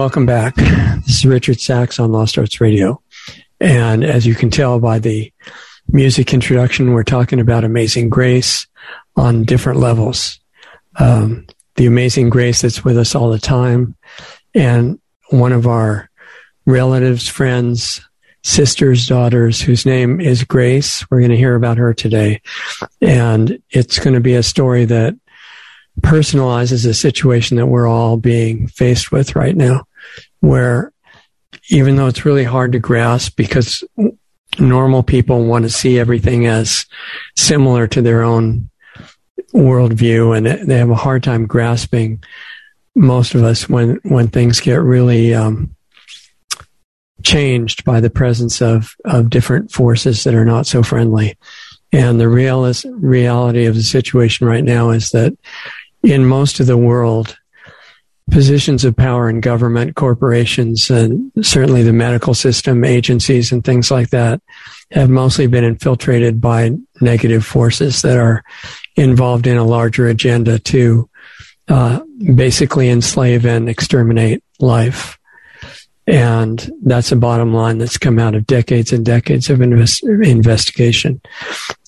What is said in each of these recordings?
Welcome back. This is Richard Sacks on Lost Arts Radio. And as you can tell by the music introduction, we're talking about Amazing Grace on different levels. Um, the Amazing Grace that's with us all the time. And one of our relatives, friends, sisters, daughters, whose name is Grace. We're going to hear about her today. And it's going to be a story that personalizes a situation that we're all being faced with right now, where even though it's really hard to grasp because normal people want to see everything as similar to their own worldview and they have a hard time grasping most of us when, when things get really, um, changed by the presence of, of different forces that are not so friendly. And the realis- reality of the situation right now is that in most of the world, positions of power in government, corporations, and certainly the medical system, agencies, and things like that have mostly been infiltrated by negative forces that are involved in a larger agenda to uh, basically enslave and exterminate life. And that's a bottom line that's come out of decades and decades of invest- investigation.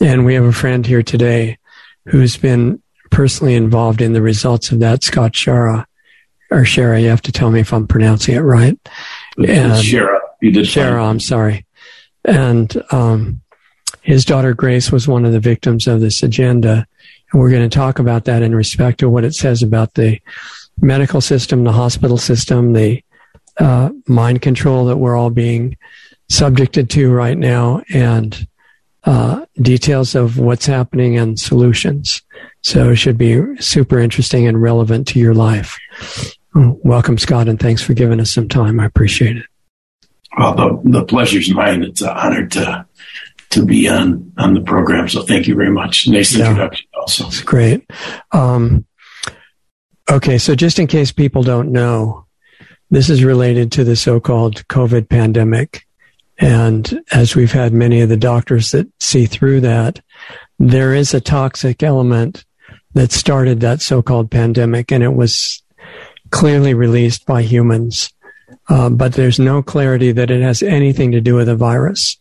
And we have a friend here today who's been personally involved in the results of that, Scott Schara, or Schara, you have to tell me if I'm pronouncing it right. And Schara, you did Schara, fine. I'm sorry. And um, his daughter Grace was one of the victims of this agenda. And we're going to talk about that in respect to what it says about the medical system, the hospital system, the uh, mind control that we're all being subjected to right now, and uh, details of what's happening and solutions. So it should be super interesting and relevant to your life. Welcome, Scott, and thanks for giving us some time. I appreciate it. Well, the, the pleasure's mine. It's an honor to to be on on the program. So thank you very much. Nice yeah, introduction, also. It's great. Um, okay, so just in case people don't know, this is related to the so-called COVID pandemic. And as we've had many of the doctors that see through that, there is a toxic element that started that so-called pandemic, and it was clearly released by humans. Uh, but there's no clarity that it has anything to do with a virus.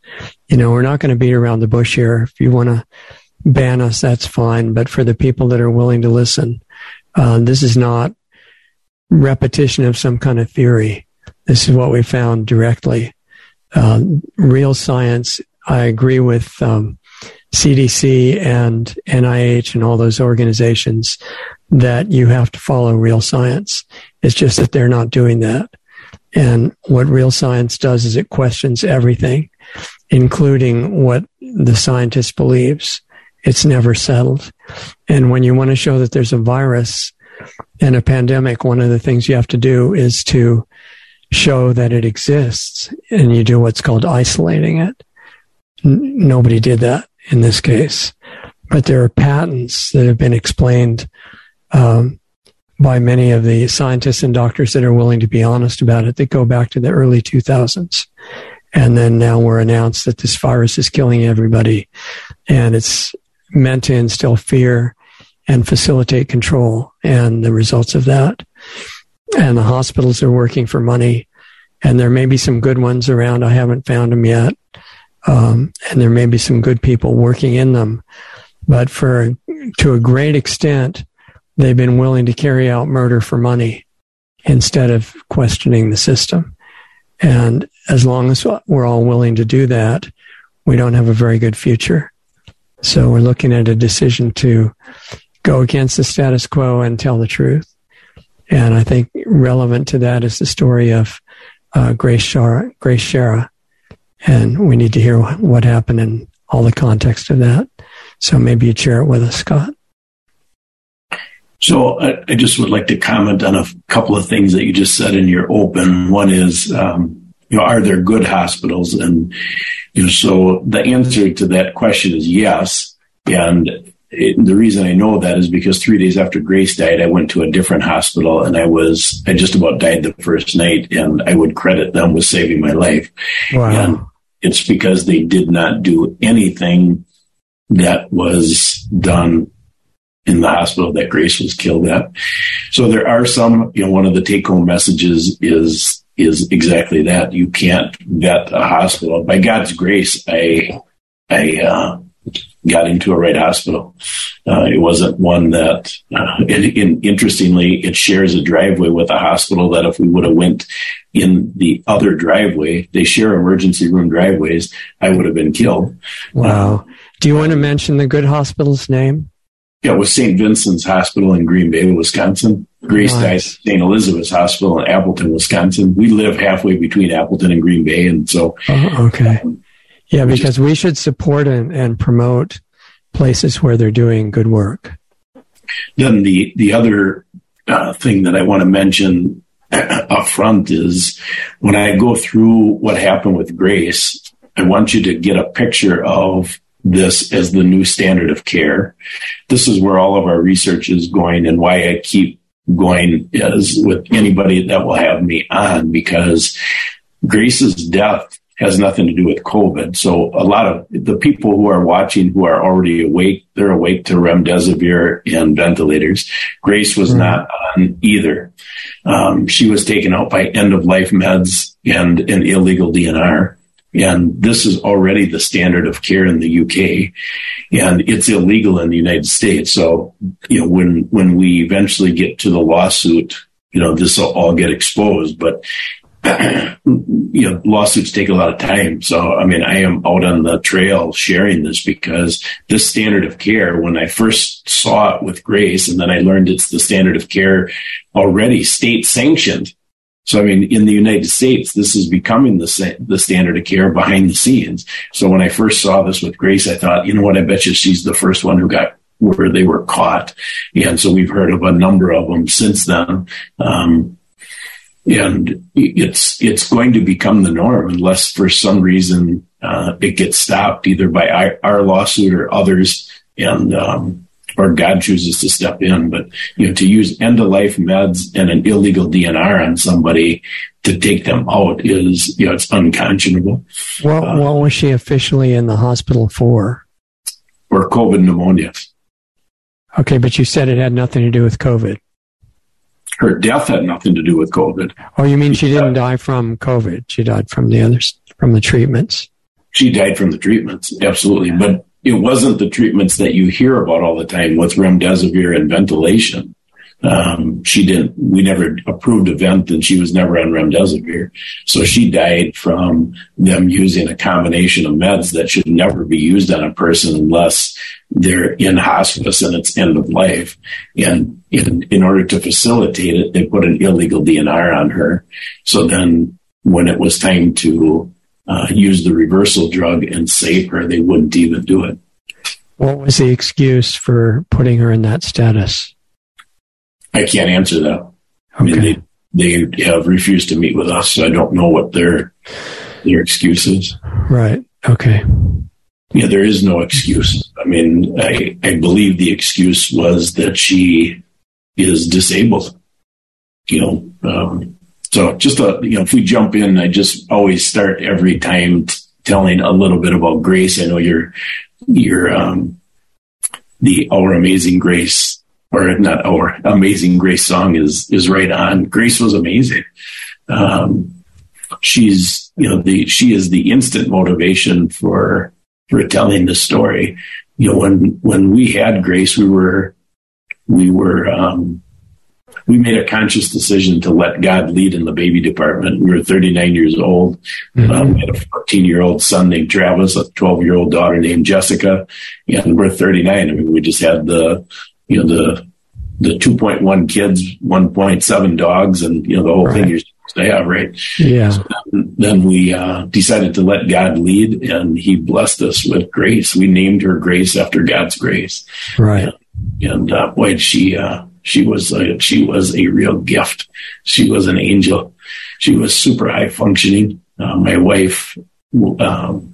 You know, we're not going to beat around the bush here. If you want to ban us, that's fine. But for the people that are willing to listen, uh, this is not repetition of some kind of theory. This is what we found directly. Uh, real science. I agree with um, CDC and NIH and all those organizations that you have to follow real science. It's just that they're not doing that. And what real science does is it questions everything, including what the scientist believes. It's never settled. And when you want to show that there's a virus and a pandemic, one of the things you have to do is to show that it exists and you do what's called isolating it. N- nobody did that in this case, but there are patents that have been explained um, by many of the scientists and doctors that are willing to be honest about it that go back to the early 2000s. And then now we're announced that this virus is killing everybody and it's meant to instill fear and facilitate control and the results of that. And the hospitals are working for money and there may be some good ones around. I haven't found them yet. Um, and there may be some good people working in them, but for to a great extent, they've been willing to carry out murder for money instead of questioning the system. And as long as we're all willing to do that, we don't have a very good future. So we're looking at a decision to go against the status quo and tell the truth. And I think relevant to that is the story of uh, Grace Schara, Grace Schara, and we need to hear what happened and all the context of that. So maybe you'd share it with us, Scott. So I, I just would like to comment on a couple of things that you just said in your open. One is, um, you know, are there good hospitals? And you know, so the answer to that question is yes. And it, the reason I know that is because three days after Grace died, I went to a different hospital and I was, I just about died the first night and I would credit them with saving my life. Wow. And it's because they did not do anything that was done in the hospital that Grace was killed at. So there are some, you know, one of the take home messages is, is exactly that. You can't vet a hospital. By God's grace, I, I, uh, got into a right hospital. Uh, it wasn't one that, uh, and, and, interestingly, it shares a driveway with a hospital that if we would have went in the other driveway, they share emergency room driveways, I would have been killed. Wow. Do you want to mention the good hospital's name? Yeah, it was St. Vincent's Hospital in Green Bay, Wisconsin. Grace nice. died at St. Elizabeth's Hospital in Appleton, Wisconsin. We live halfway between Appleton and Green Bay, and so. Oh, okay. Um, yeah, because just, we should support and, and promote places where they're doing good work. Then the the other uh, thing that I want to mention up front is when I go through what happened with Grace, I want you to get a picture of this as the new standard of care. This is where all of our research is going and why I keep going is with anybody that will have me on because Grace's death has nothing to do with COVID. So a lot of the people who are watching who are already awake, they're awake to remdesivir and ventilators. Grace was mm-hmm. not on either. Um, she was taken out by end of life meds and an illegal DNR. And this is already the standard of care in the UK and it's illegal in the United States. So, you know, when, when we eventually get to the lawsuit, you know, this will all get exposed, but you know, lawsuits take a lot of time. So, I mean, I am out on the trail sharing this because this standard of care, when I first saw it with Grace, and then I learned it's the standard of care already state sanctioned. So, I mean, in the United States, this is becoming the, the standard of care behind the scenes. So when I first saw this with Grace, I thought, you know what? I bet you she's the first one who got where they were caught. And so we've heard of a number of them since then. Um, and it's it's going to become the norm unless for some reason uh, it gets stopped either by our, our lawsuit or others, and um, or God chooses to step in. But you know, to use end of life meds and an illegal DNR on somebody to take them out is you know it's unconscionable. What uh, what was she officially in the hospital for? For COVID pneumonia. Okay, but you said it had nothing to do with COVID. Her death had nothing to do with COVID. Oh, you mean she didn't die from COVID? She died from the others, from the treatments. She died from the treatments, absolutely. But it wasn't the treatments that you hear about all the time with remdesivir and ventilation. Um, she didn't, we never approved a vent and she was never on remdesivir. So she died from them using a combination of meds that should never be used on a person unless they're in hospice and it's end of life. And in, in order to facilitate it, they put an illegal DNR on her. So then when it was time to uh, use the reversal drug and save her, they wouldn't even do it. What was the excuse for putting her in that status? I can't answer that. Okay. I mean, they they have refused to meet with us, so I don't know what their their excuse is. Right. Okay. Yeah, there is no excuse. I mean, I I believe the excuse was that she is disabled. You know, um, so just a you know, if we jump in, I just always start every time t- telling a little bit about grace. I know you're you're um, the Our Amazing Grace or not our amazing grace song is is right on. Grace was amazing. Um, she's you know the she is the instant motivation for for telling the story. You know when when we had grace we were we were um, we made a conscious decision to let God lead in the baby department. We were 39 years old. Mm-hmm. Um, we had a 14 year old son named Travis, a 12 year old daughter named Jessica, and we're 39. I mean, we just had the you know, the, the 2.1 kids, 1.7 dogs, and, you know, the whole right. thing you're supposed to have, right? Yeah. So then, then, we uh, decided to let God lead, and He blessed us with grace. We named her Grace after God's grace. Right. And, and uh, boy, she, uh, she was, a, she was a real gift. She was an angel. She was super high functioning. Uh, my wife, um,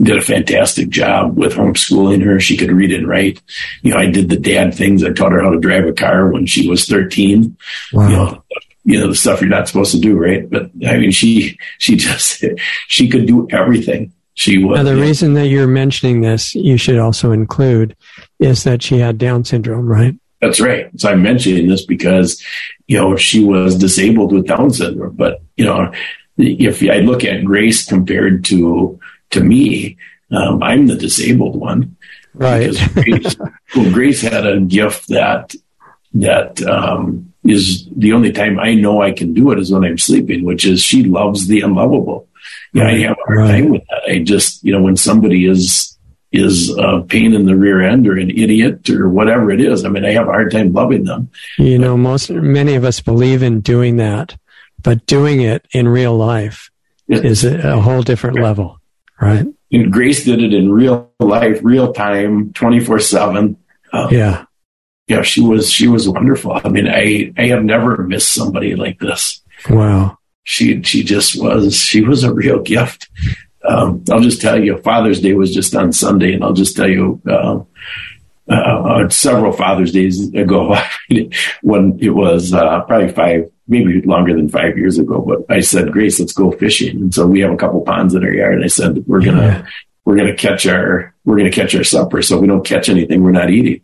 did a fantastic job with homeschooling her. She could read and write. You know, I did the dad things. I taught her how to drive a car when she was 13. Wow. You know, you know, the stuff you're not supposed to do, right? But I mean, she, she just, she could do everything. She was. Now, the reason that you're mentioning this, you should also include, is that she had Down syndrome, right? That's right. So I'm mentioning this because, you know, she was disabled with Down syndrome. But, you know, if I look at Grace compared to to me, um, I'm the disabled one. Right. Grace, well, Grace had a gift that that um, is the only time I know I can do it is when I'm sleeping, which is she loves the unlovable. Yeah. I have a hard right. time with that. I just, you know, when somebody is is a pain in the rear end or an idiot or whatever it is. I mean, I have a hard time loving them. You know, most many of us believe in doing that, but doing it in real life is a, whole different level, right? And Grace did it in real life, real time, twenty four seven. Um, yeah, yeah, she was she was wonderful. I mean, I I have never missed somebody like this. Wow, she she just was she was a real gift um, I'll just tell you, Father's Day was just on Sunday, and I'll just tell you, uh, uh, uh several Father's Days ago, when it was uh, probably five, maybe longer than five years ago, but I said, Grace, let's go fishing. And so we have a couple ponds in our yard, and I said, we're gonna. Yeah. We're gonna catch our we're gonna catch our supper. So we don't catch anything, we're not eating.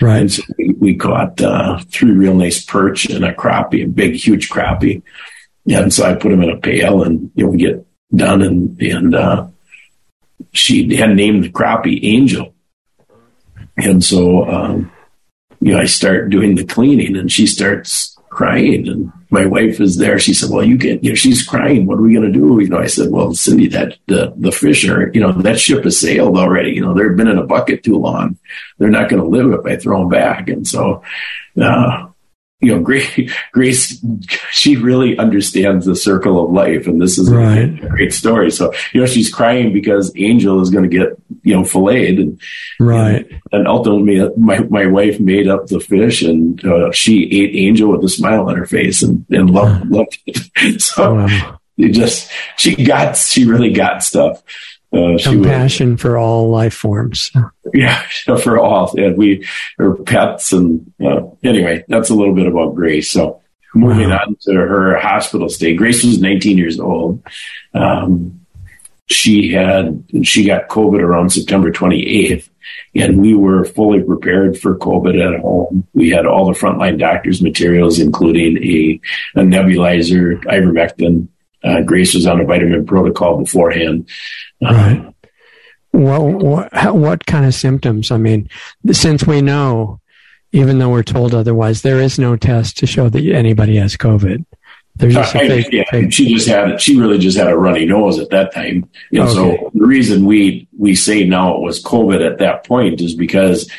Right. And so we, we caught uh, three real nice perch and a crappie, a big, huge crappie. And so I put them in a pail, and you know we get done, and and uh, she had named the crappie Angel, and so um, you know I start doing the cleaning, and she starts crying, and my wife is there. She said, "Well, you get you know she's crying. What are we going to do?" You know, I said, "Well, Cindy, that the the fish are you know that ship has sailed already. You know they've been in a bucket too long. They're not going to live if I throw them back." And so. Uh, you know, Grace, Grace, she really understands the circle of life, and this is right. a, great story. So, you know, she's crying because Angel is going to get, you know, filleted, and right. And, and ultimately, my my wife made up the fish, and uh, she ate Angel with a smile on her face, and and loved loved it. So, wow. it just she got she really got stuff. Uh, Compassion was, for all life forms. Yeah, for all. And we are pets. And uh, anyway, that's a little bit about Grace. So moving wow. on to her hospital stay. Grace was 19 years old. Um, she had, she got COVID around September 28th. And we were fully prepared for COVID at home. We had all the frontline doctors' materials, including a, a nebulizer, ivermectin, uh, Grace was on a vitamin protocol beforehand. Right. Well, what, what kind of symptoms? I mean, since we know, even though we're told otherwise, there is no test to show that anybody has COVID. There's just a fake, yeah, fake. she just had she really just had a runny nose at that time. Know, okay. so the reason we we say now it was COVID at that point is because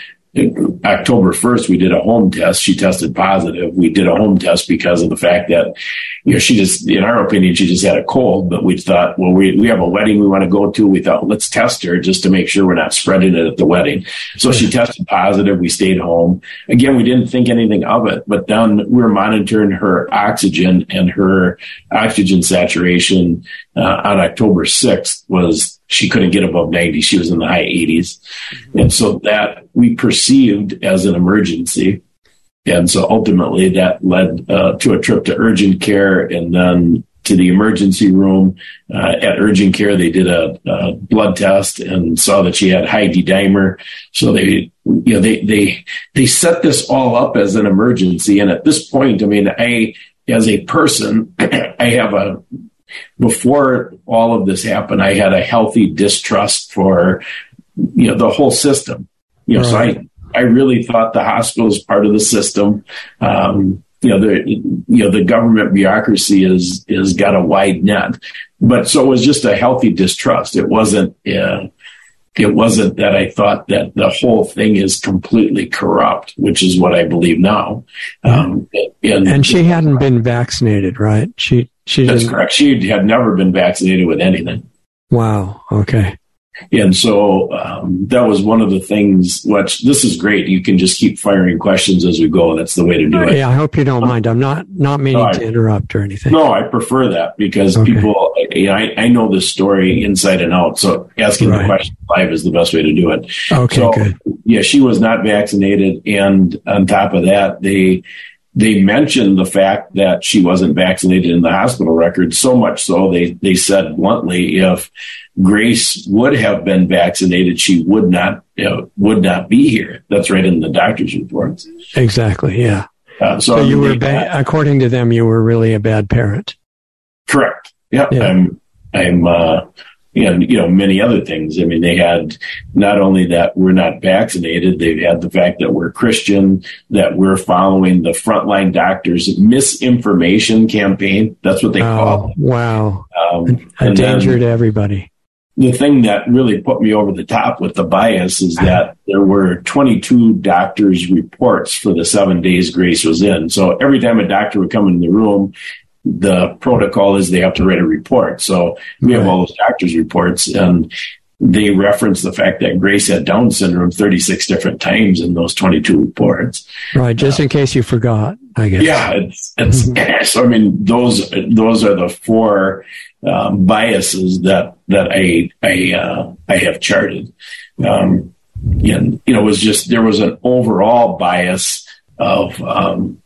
October 1st, we did a home test. She tested positive. We did a home test because of the fact that, you know, she just, in our opinion, she just had a cold, but we thought, well, we, we have a wedding we want to go to. We thought, let's test her just to make sure we're not spreading it at the wedding. So she tested positive. We stayed home. Again, we didn't think anything of it, but then we were monitoring her oxygen and her oxygen saturation uh, on October 6th was she couldn't get above 90. She was in the high 80s. And so that we perceived as an emergency. And so ultimately that led uh, to a trip to urgent care and then to the emergency room. Uh, at urgent care, they did a, a, blood test and saw that she had high D-dimer. So they, you know, they, they, they set this all up as an emergency. And at this point, I mean, I, as a person, I have a before all of this happened, I had a healthy distrust for, you know, the whole system. You know, right. so I, I really thought the hospital is part of the system. Um, you know, the, you know, the government bureaucracy is, is got a wide net, but so it was just a healthy distrust. It wasn't, uh, it wasn't that I thought that the whole thing is completely corrupt, which is what I believe now. Um, and, and she hadn't been vaccinated, right? She she That's correct. She had never been vaccinated with anything. Wow. Okay. And so um, that was one of the things. Which this is great. You can just keep firing questions as we go. That's the way to do it. Yeah, I hope you don't mind. I'm not not meaning no, I, to interrupt or anything. No, I prefer that because okay. people. You know, I, I know this story inside and out. So asking right. the question live is the best way to do it. Okay, so, good. Yeah, she was not vaccinated, and on top of that, they they mentioned the fact that she wasn't vaccinated in the hospital record so much so they they said bluntly if Grace would have been vaccinated she would not you know, would not be here. That's right in the doctor's reports exactly yeah. Uh, so, so, you were ba- according to them you were really a bad parent. Correct. Yep. yeah. I'm i'm uh and you know many other things. I mean, they had not only that we're not vaccinated, they had the fact that we're Christian, that we're following the frontline doctors' misinformation campaign. That's what they oh, call it. Wow, um, a, a danger to everybody. The thing that really put me over the top with the bias is that there were 22 doctors' reports for the seven days Grace was in. So every time a doctor would come in the room, the protocol is they have to write a report. So we have all those doctors' reports, and they reference the fact that Grace had Down syndrome 36 different times in those 22 reports. Right, just uh, in case you forgot, I guess. Yeah, it's, it's mm-hmm. so. I mean, those those are the four um, biases that that I I uh, I have charted. Um, and you know, it was just there was an overall bias of um,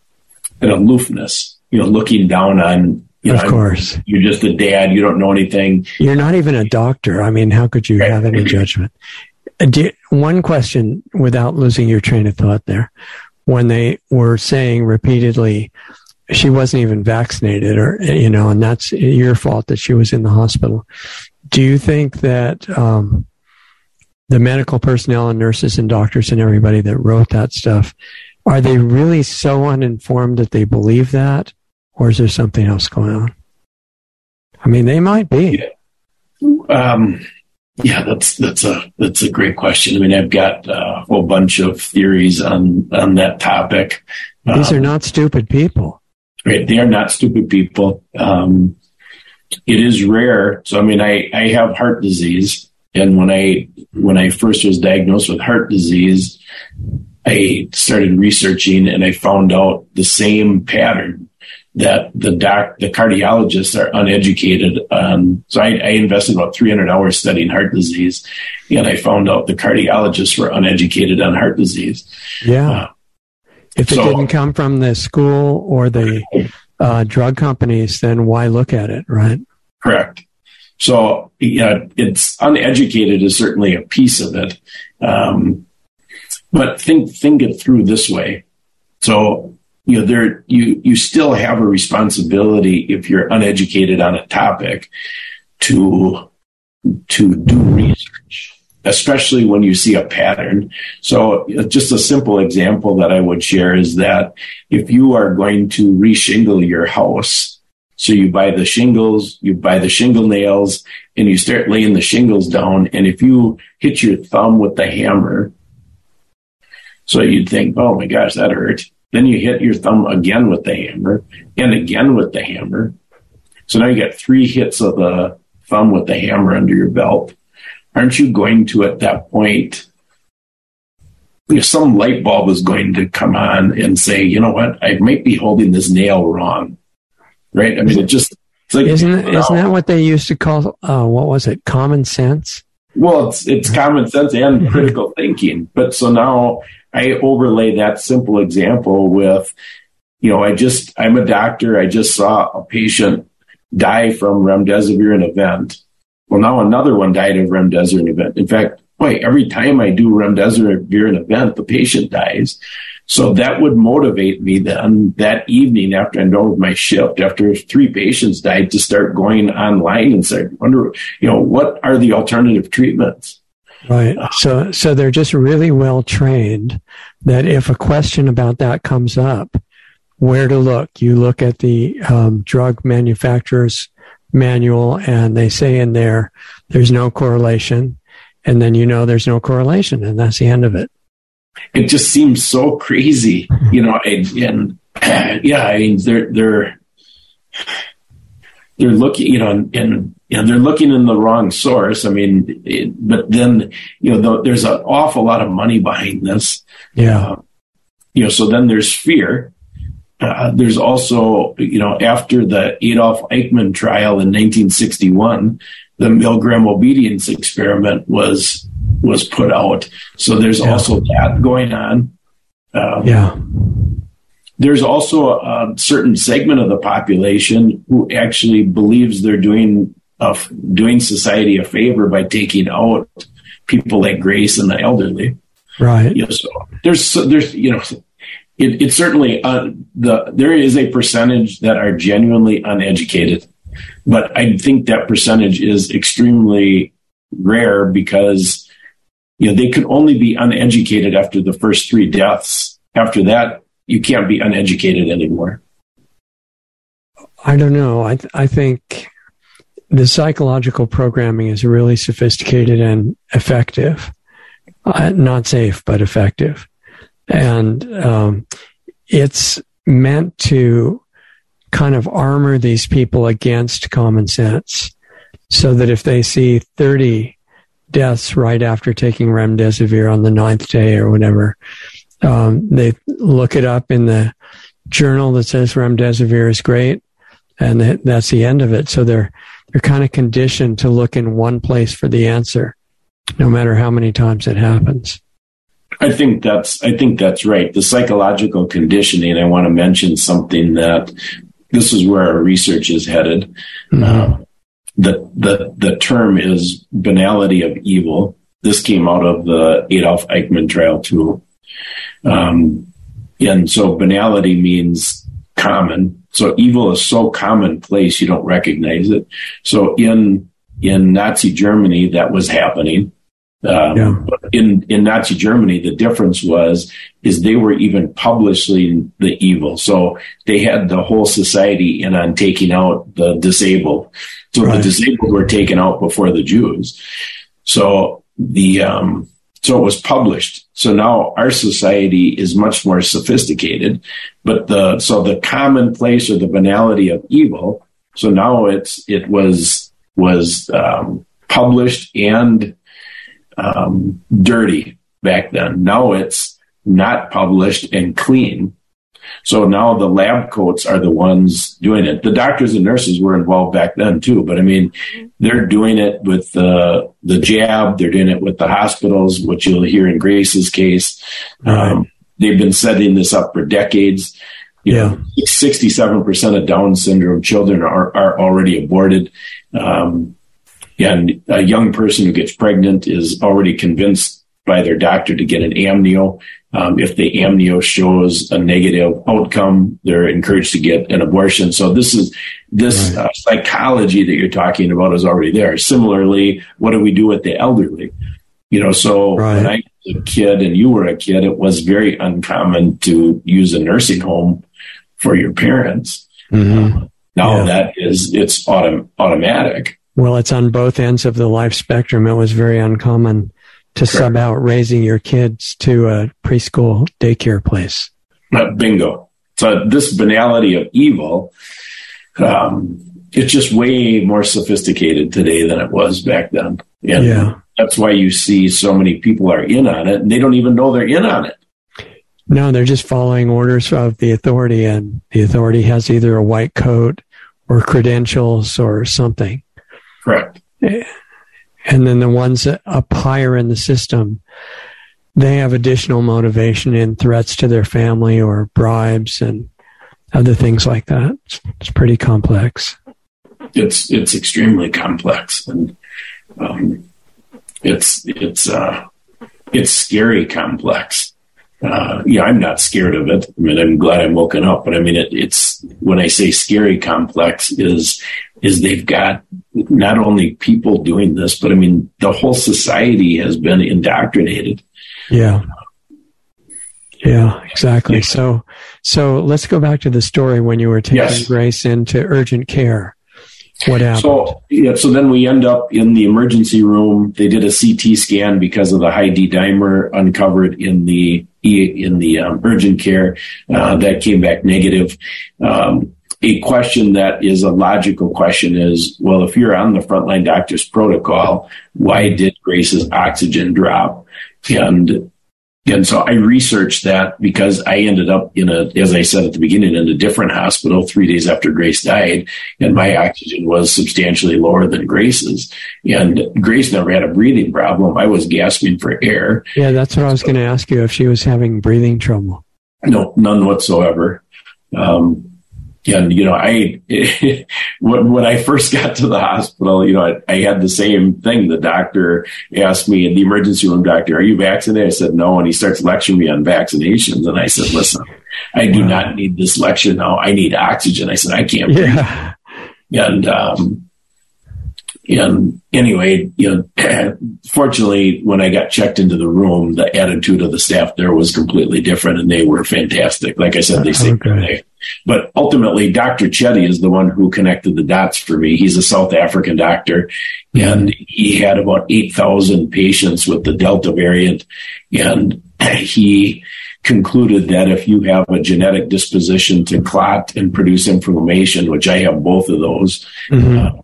an aloofness you know, looking down on, you know, of course, you're just a dad. You don't know anything. You're not even a doctor. I mean, how could you have any judgment? Uh, you, one question without losing your train of thought there. When they were saying repeatedly, she wasn't even vaccinated or, you know, and that's your fault that she was in the hospital. Do you think that, um, the medical personnel and nurses and doctors and everybody that wrote that stuff, are they really so uninformed that they believe that? Or is there something else going on? I mean, they might be. Yeah. Um, yeah, that's that's a that's a great question. I mean, I've got a whole bunch of theories on on that topic. These um, are not stupid people. Right, they are not stupid people. Um, it is rare. So, I mean, I I have heart disease, and when I when I first was diagnosed with heart disease, I started researching, and I found out the same pattern that the doc, the cardiologists are uneducated. Um, so I, I, invested about 300 hours studying heart disease, and I found out the cardiologists were uneducated on heart disease. Yeah. Uh, if it so, didn't come from the school or the uh, drug companies, then why look at it, right? Correct. So, yeah, it's uneducated is certainly a piece of it. Um, but think, think it through this way. So you know there you you still have a responsibility if you're uneducated on a topic to to do research especially when you see a pattern. So uh, just a simple example that i would share is that if you are going to reshingle your house so you buy the shingles you buy the shingle nails and you start laying the shingles down and if you hit your thumb with the hammer so you'd think oh my gosh that hurt then you hit your thumb again with the hammer and again with the hammer. So now you got three hits of the thumb with the hammer under your belt. Aren't you going to, at that point, if some light bulb is going to come on and say, you know what, I might be holding this nail wrong. Right? I mean, it just, it's like, isn't, isn't that what they used to call, uh, what was it, common sense? Well, it's, it's common sense and critical thinking. But so now I overlay that simple example with, you know, I just, I'm a doctor. I just saw a patient die from remdesivir in event. Well, now another one died of remdesivir in event. In fact, boy, every time I do remdesivir in event, the patient dies. So that would motivate me then that evening after I'm done with my shift, after three patients died, to start going online and say, wonder, you know, what are the alternative treatments? Right. So, so they're just really well trained that if a question about that comes up, where to look, you look at the um, drug manufacturer's manual and they say in there, there's no correlation. And then you know there's no correlation and that's the end of it. It just seems so crazy, you know, and, and yeah, I mean, they're, they're, they're looking, you know, and, and they're looking in the wrong source. I mean, it, but then, you know, there's an awful lot of money behind this. Yeah. Uh, you know, so then there's fear. Uh, there's also, you know, after the Adolf Eichmann trial in 1961, the Milgram obedience experiment was was put out. So there's yeah. also that going on. Um, yeah. there's also a, a, certain segment of the population who actually believes they're doing doing society a favor by taking out people like Grace and the elderly. Right. You know, so there's there's you know it, it's certainly uh, the there is a percentage that are genuinely uneducated, but I think that percentage is extremely rare because you know they could only be uneducated after the first three deaths. After that, you can't be uneducated anymore. I don't know. I th- I think the psychological programming is really sophisticated and effective. Uh, not safe, but effective. And um, it's meant to kind of armor these people against common sense so that if they see 30 deaths right after taking remdesivir on the ninth day or whatever, um, they look it up in the journal that says remdesivir is great, and that's the end of it. So they're they're kind of conditioned to look in one place for the answer, no matter how many times it happens. I think that's I think that's right. The psychological conditioning. I want to mention something that this is where our research is headed. Mm-hmm. Uh, the the the term is banality of evil. This came out of the Adolf Eichmann trial tool, um, and so banality means common. So evil is so commonplace you don't recognize it. So in in Nazi Germany, that was happening. Um, yeah. In in Nazi Germany, the difference was is they were even publishing the evil, so they had the whole society in on taking out the disabled. So right. the disabled were taken out before the Jews. So the um, so it was published. So now our society is much more sophisticated, but the so the commonplace or the banality of evil. So now it's it was was um, published and um, dirty back then. Now it's not published and clean. So now the lab coats are the ones doing it. The doctors and nurses were involved back then too, but I mean, they're doing it with the the jab. They're doing it with the hospitals, which you'll hear in Grace's case. Right. Um, they've been setting this up for decades. You yeah, sixty-seven percent of Down syndrome children are are already aborted. Um, and a young person who gets pregnant is already convinced by their doctor to get an amnio. Um, if the amnio shows a negative outcome, they're encouraged to get an abortion. So this is this uh, psychology that you're talking about is already there. Similarly, what do we do with the elderly? You know, so right. when I was a kid and you were a kid, it was very uncommon to use a nursing home for your parents. Mm-hmm. Uh, now yeah. that is it's autom- automatic. Well, it's on both ends of the life spectrum. It was very uncommon to Correct. out raising your kids to a preschool daycare place. Uh, bingo. So this banality of evil, um, it's just way more sophisticated today than it was back then. And yeah. that's why you see so many people are in on it and they don't even know they're in on it. No, they're just following orders of the authority and the authority has either a white coat or credentials or something. Correct. And then the ones up higher in the system, they have additional motivation in threats to their family or bribes and other things like that. It's, it's pretty complex. It's it's extremely complex, and um, it's it's uh, it's scary complex. Uh, yeah, I'm not scared of it. I mean, I'm glad I'm woken up, but I mean, it, it's when I say scary complex is is they've got not only people doing this, but I mean, the whole society has been indoctrinated. Yeah. Yeah, exactly. So, so let's go back to the story when you were taking yes. Grace into urgent care. What happened? So, yeah, so then we end up in the emergency room. They did a CT scan because of the high D dimer uncovered in the in the um, urgent care. Uh, that came back negative. Um, a question that is a logical question is, well, if you're on the frontline doctor's protocol, why did Grace's oxygen drop? And and so I researched that because I ended up in a, as I said at the beginning, in a different hospital three days after Grace died, and my oxygen was substantially lower than Grace's. And Grace never had a breathing problem. I was gasping for air. Yeah, that's what I was going to ask you if she was having breathing trouble. No, none whatsoever. Um, and you know, I when, when I first got to the hospital, you know, I, I, had the same thing. The doctor asked me, in the emergency room doctor, "Are you vaccinated?" I said, "No," and he starts lecturing me on vaccinations, and I said, "Listen, I do not need this lecture now. I need oxygen." I said, "I can't breathe." Yeah. And um, and anyway, you know, fortunately, when I got checked into the room, the attitude of the staff there was completely different, and they were fantastic. Like I said, they saved okay. But ultimately, Dr. Chetty is the one who connected the dots for me. He's a South African doctor, and he had about eight thousand patients with the Delta variant, and he concluded that if you have a genetic disposition to clot and produce inflammation, which I have both of those, mm-hmm. uh,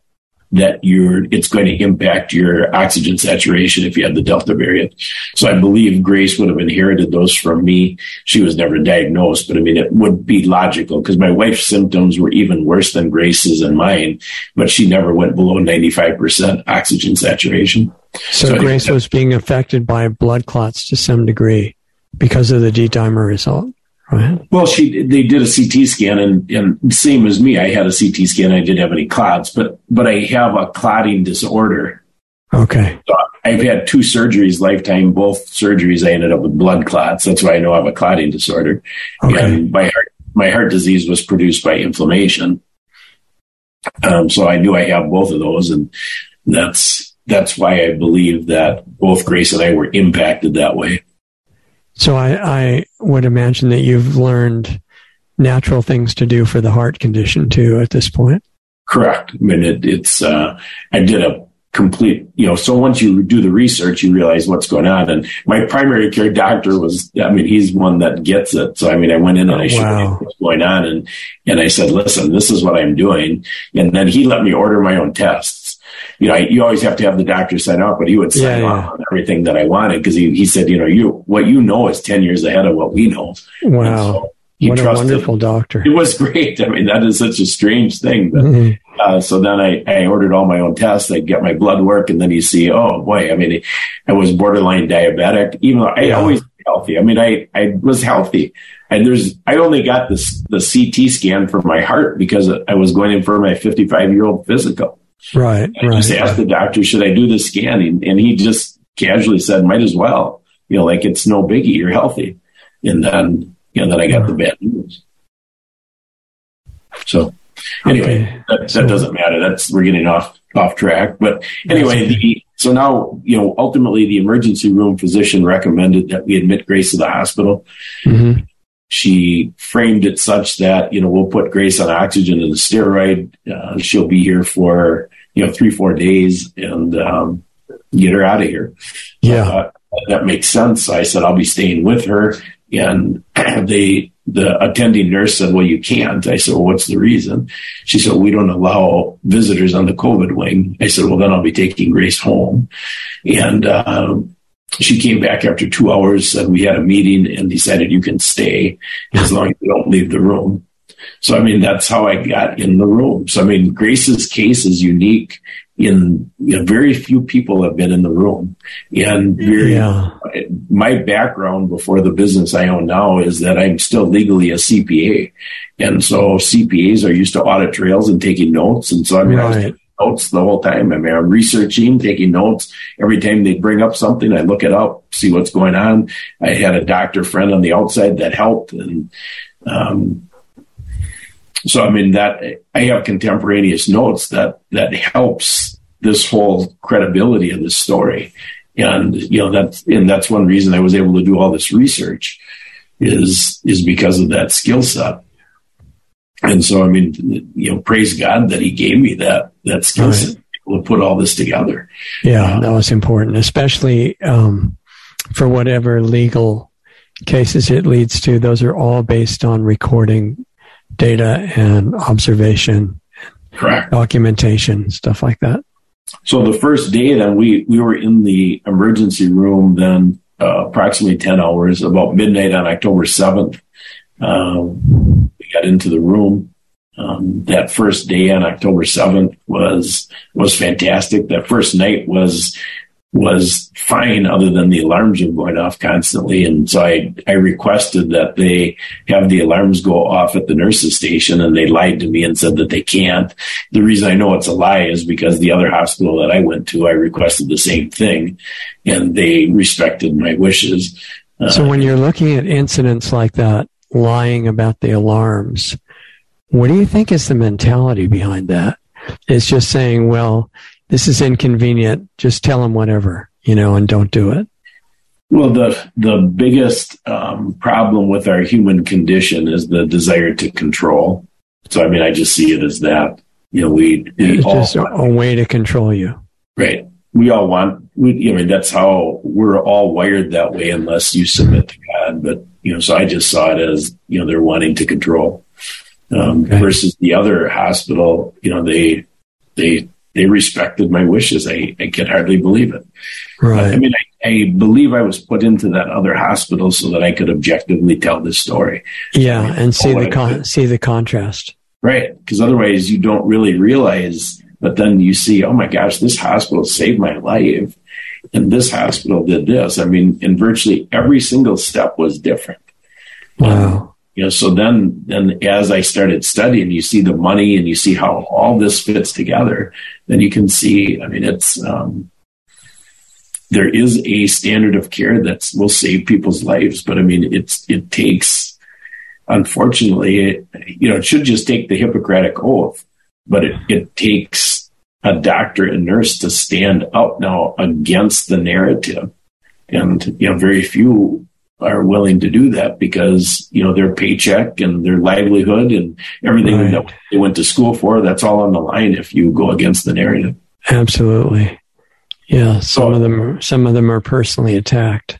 that you're it's going to impact your oxygen saturation if you have the delta variant. So I believe Grace would have inherited those from me. She was never diagnosed, but I mean it would be logical because my wife's symptoms were even worse than Grace's and mine, but she never went below 95% oxygen saturation. So, so Grace was being affected by blood clots to some degree because of the D dimer result. Right. Well, she they did a CT scan, and, and same as me, I had a CT scan. I didn't have any clots, but but I have a clotting disorder. Okay. So I've had two surgeries, lifetime. Both surgeries, I ended up with blood clots. That's why I know I have a clotting disorder. Okay. And my heart my heart disease was produced by inflammation. Um, so I knew I have both of those, and that's that's why I believe that both Grace and I were impacted that way. So I, I would imagine that you've learned natural things to do for the heart condition too at this point. Correct. I mean, it, it's, uh, I did a complete, you know, so once you do the research, you realize what's going on. And my primary care doctor was, I mean, he's one that gets it. So, I mean, I went in and I showed wow. him what's going on and, and I said, listen, this is what I'm doing. And then he let me order my own tests you know, you always have to have the doctor sign off, but he would sign yeah, off on everything that I wanted because he, he said, you know, you, what you know is 10 years ahead of what we know. Wow. So what a wonderful doctor. It was great. I mean, that is such a strange thing. But, mm-hmm. uh, so then I, I ordered all my own tests. I get my blood work and then you see, oh boy, I mean, I was borderline diabetic, even though I yeah. always healthy. I mean, I, I was healthy. And there's, I only got this, the CT scan for my heart because I was going in for my 55 year old physical. Right. I right, just asked the doctor, should I do the scanning? And he just casually said, might as well. You know, like it's no biggie. You're healthy. And then, you know, then I got the bad news. So anyway, okay. that, that so, doesn't matter. That's, we're getting off, off track. But anyway, the, so now, you know, ultimately the emergency room physician recommended that we admit Grace to the hospital. Mm-hmm she framed it such that you know we'll put Grace on oxygen and a steroid. Uh, she'll be here for you know three four days and um, get her out of here. Yeah, uh, that makes sense. I said I'll be staying with her, and they the attending nurse said, "Well, you can't." I said, "Well, what's the reason?" She said, "We don't allow visitors on the COVID wing." I said, "Well, then I'll be taking Grace home," and. Uh, she came back after two hours and we had a meeting and decided you can stay as long as you don't leave the room. So, I mean, that's how I got in the room. So, I mean, Grace's case is unique in you know, very few people have been in the room. And very, yeah. my background before the business I own now is that I'm still legally a CPA. And so CPAs are used to audit trails and taking notes. And so, I mean, right. I was notes the whole time. I mean, I'm researching, taking notes. Every time they bring up something, I look it up, see what's going on. I had a doctor friend on the outside that helped. And, um, so, I mean, that I have contemporaneous notes that, that helps this whole credibility of this story. And, you know, that's, and that's one reason I was able to do all this research is, is because of that skill set. And so, I mean, you know, praise God that He gave me that that skill set right. to put all this together. Yeah, uh, that was important, especially um, for whatever legal cases it leads to. Those are all based on recording data and observation, correct documentation, stuff like that. So the first day, then we we were in the emergency room. Then uh, approximately ten hours, about midnight on October seventh. Um, we got into the room. Um, that first day on October 7th was, was fantastic. That first night was, was fine other than the alarms were going off constantly. And so I, I requested that they have the alarms go off at the nurse's station and they lied to me and said that they can't. The reason I know it's a lie is because the other hospital that I went to, I requested the same thing and they respected my wishes. So when you're looking at incidents like that, lying about the alarms, what do you think is the mentality behind that? It's just saying, well, this is inconvenient. Just tell them whatever, you know, and don't do it. Well, the the biggest um, problem with our human condition is the desire to control. So, I mean, I just see it as that. You know, we, we it's just a, a way to control you. Right. We all want. We, I mean, that's how we're all wired that way, unless you submit to God. But you know, so I just saw it as you know they're wanting to control. Um, okay. Versus the other hospital, you know, they they they respected my wishes. I, I can hardly believe it. Right. I mean, I, I, believe I was put into that other hospital so that I could objectively tell this story. Yeah, I mean, and see the con- see the contrast. Right, because otherwise you don't really realize. But then you see, oh my gosh, this hospital saved my life, and this hospital did this. I mean, in virtually every single step was different. Wow you know so then then as i started studying you see the money and you see how all this fits together then you can see i mean it's um, there is a standard of care that will save people's lives but i mean it's it takes unfortunately it, you know it should just take the hippocratic oath but it, it takes a doctor and nurse to stand up now against the narrative. And you know very few are willing to do that because you know their paycheck and their livelihood and everything right. that they went to school for that's all on the line if you go against the narrative. Absolutely. Yeah some so, of them are, some of them are personally attacked.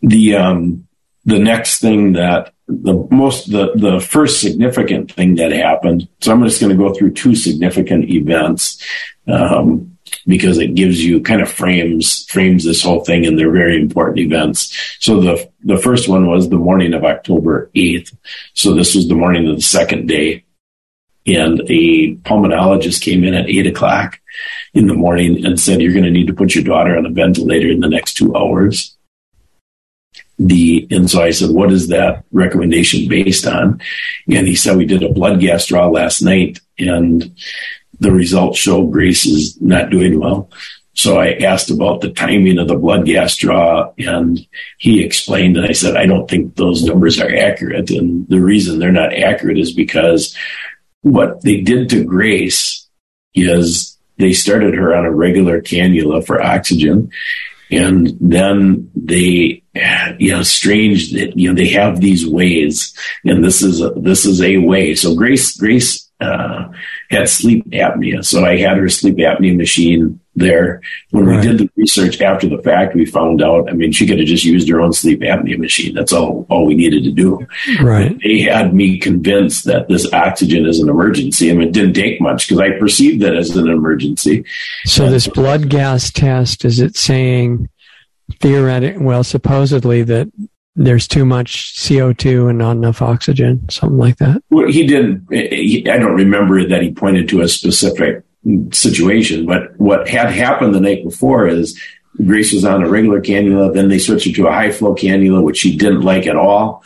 The um the next thing that the most the the first significant thing that happened so i'm just going to go through two significant events um because it gives you kind of frames frames this whole thing and they're very important events. So the the first one was the morning of October 8th. So this was the morning of the second day. And a pulmonologist came in at eight o'clock in the morning and said, You're going to need to put your daughter on a ventilator in the next two hours. The and so I said, What is that recommendation based on? And he said, We did a blood gas draw last night and the results show Grace is not doing well. So I asked about the timing of the blood gas draw and he explained and I said, I don't think those numbers are accurate. And the reason they're not accurate is because what they did to Grace is they started her on a regular cannula for oxygen. And then they, you know, strange that, you know, they have these ways and this is, a, this is a way. So Grace, Grace, uh, had sleep apnea. So I had her sleep apnea machine there. When right. we did the research after the fact, we found out, I mean, she could have just used her own sleep apnea machine. That's all, all we needed to do. Right. They had me convinced that this oxygen is an emergency. I mean, it didn't take much because I perceived it as an emergency. So this blood gas test, is it saying theoretic, well, supposedly that there's too much CO2 and not enough oxygen, something like that? Well, he did. He, I don't remember that he pointed to a specific situation, but what had happened the night before is Grace was on a regular cannula. Then they switched her to a high flow cannula, which she didn't like at all.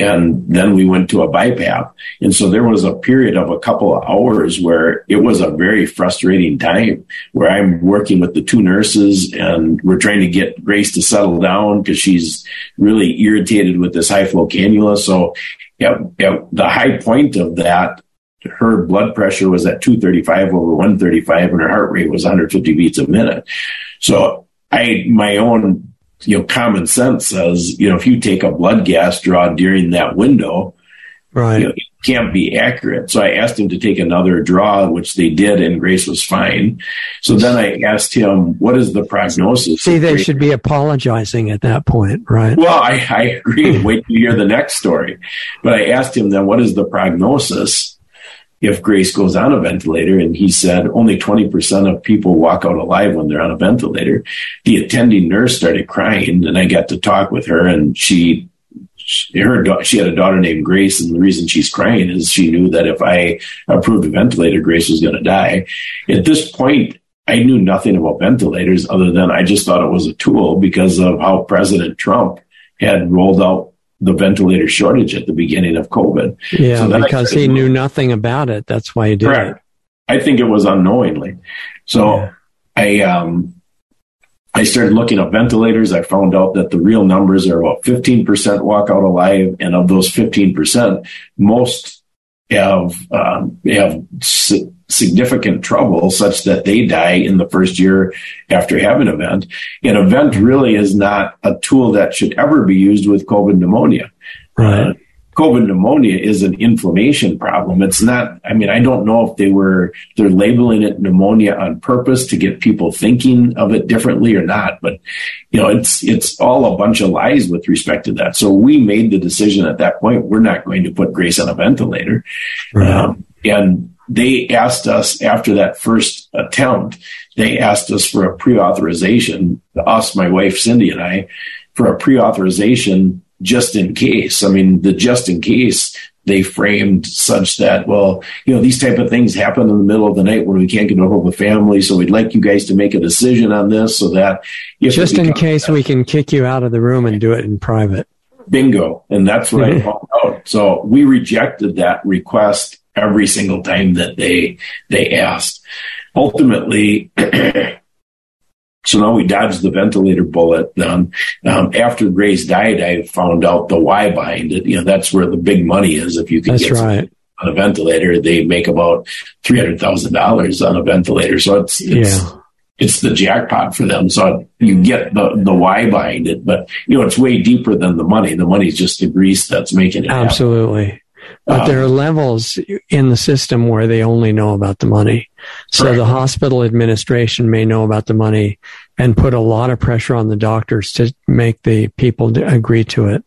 And then we went to a BiPAP. And so there was a period of a couple of hours where it was a very frustrating time where I'm working with the two nurses and we're trying to get Grace to settle down because she's really irritated with this high flow cannula. So at, at the high point of that, her blood pressure was at 235 over 135 and her heart rate was 150 beats a minute. So I, my own you know, common sense says, you know, if you take a blood gas draw during that window, right, you know, it can't be accurate. So I asked him to take another draw, which they did, and Grace was fine. So then I asked him, what is the prognosis? See, they should be apologizing at that point, right? Well, I, I agree. Wait to hear the next story. But I asked him then, what is the prognosis? If Grace goes on a ventilator. And he said only 20% of people walk out alive when they're on a ventilator. The attending nurse started crying and I got to talk with her and she, her, she had a daughter named Grace. And the reason she's crying is she knew that if I approved a ventilator, Grace was going to die. At this point, I knew nothing about ventilators other than I just thought it was a tool because of how President Trump had rolled out the ventilator shortage at the beginning of COVID. Yeah, so because he knew nothing about it. That's why he did correct. it. I think it was unknowingly. So yeah. I um I started looking up ventilators. I found out that the real numbers are about 15% walk out alive. And of those 15%, most have, um, have significant trouble such that they die in the first year after having an event. An event really is not a tool that should ever be used with COVID pneumonia. Right. Uh, COVID pneumonia is an inflammation problem. It's not, I mean, I don't know if they were, they're labeling it pneumonia on purpose to get people thinking of it differently or not. But, you know, it's, it's all a bunch of lies with respect to that. So we made the decision at that point, we're not going to put Grace on a ventilator. Right. Um, and they asked us after that first attempt, they asked us for a pre-authorization, us, my wife, Cindy and I, for a pre-authorization just in case. I mean, the just in case they framed such that, well, you know, these type of things happen in the middle of the night when we can't get a hold of the family. So we'd like you guys to make a decision on this so that just in case we can kick you out of the room and do it in private. Bingo. And that's what I mm-hmm. found out. So we rejected that request every single time that they, they asked. Ultimately, So now we dodged the ventilator bullet. Um, um, after Grace died, I found out the why behind it. You know, that's where the big money is. If you can that's get right. on a ventilator, they make about three hundred thousand dollars on a ventilator. So it's, it's yeah. It's the jackpot for them. So you get the, the why behind it, but you know, it's way deeper than the money. The money is just the grease that's making it. Absolutely. Happen. But um, there are levels in the system where they only know about the money. So correct. the hospital administration may know about the money and put a lot of pressure on the doctors to make the people agree to it.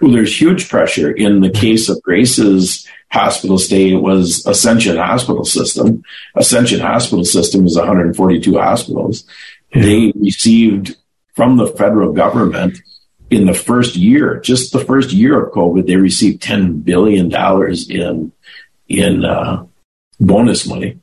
Well, there's huge pressure. In the case of Grace's hospital stay, it was Ascension Hospital System. Ascension Hospital System is 142 hospitals. Yeah. They received from the federal government in the first year, just the first year of COVID, they received $10 billion in, in, uh, bonus money.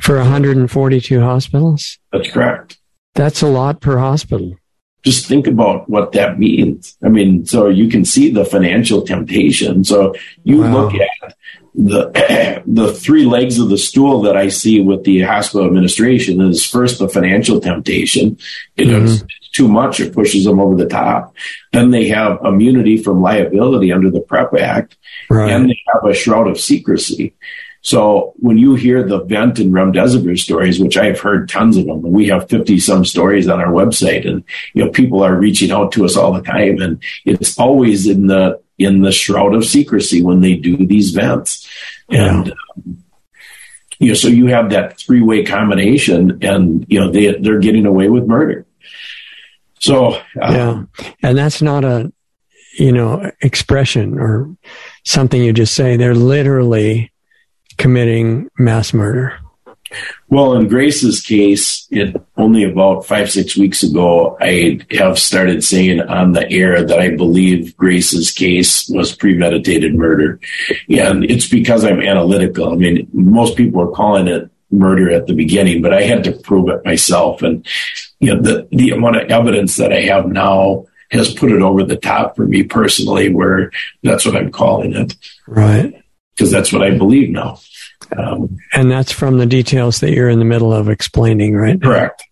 For 142 hospitals? That's correct. That's a lot per hospital. Just think about what that means. I mean, so you can see the financial temptation. So you wow. look at the the three legs of the stool that I see with the hospital administration is first the financial temptation. It mm-hmm. is too much, it pushes them over the top. Then they have immunity from liability under the PrEP Act, right. and they have a shroud of secrecy. So when you hear the vent and remdesivir stories, which I've heard tons of them, and we have 50 some stories on our website and, you know, people are reaching out to us all the time and it's always in the, in the shroud of secrecy when they do these vents. Yeah. And, um, you know, so you have that three way combination and, you know, they, they're getting away with murder. So, uh, yeah. And that's not a, you know, expression or something you just say. They're literally committing mass murder? Well, in Grace's case, it only about five, six weeks ago, I have started saying on the air that I believe Grace's case was premeditated murder. And it's because I'm analytical. I mean, most people are calling it murder at the beginning, but I had to prove it myself. And, you know, the, the amount of evidence that I have now has put it over the top for me personally, where that's what I'm calling it. Right because that's what I believe now. Um, and that's from the details that you're in the middle of explaining, right? Correct.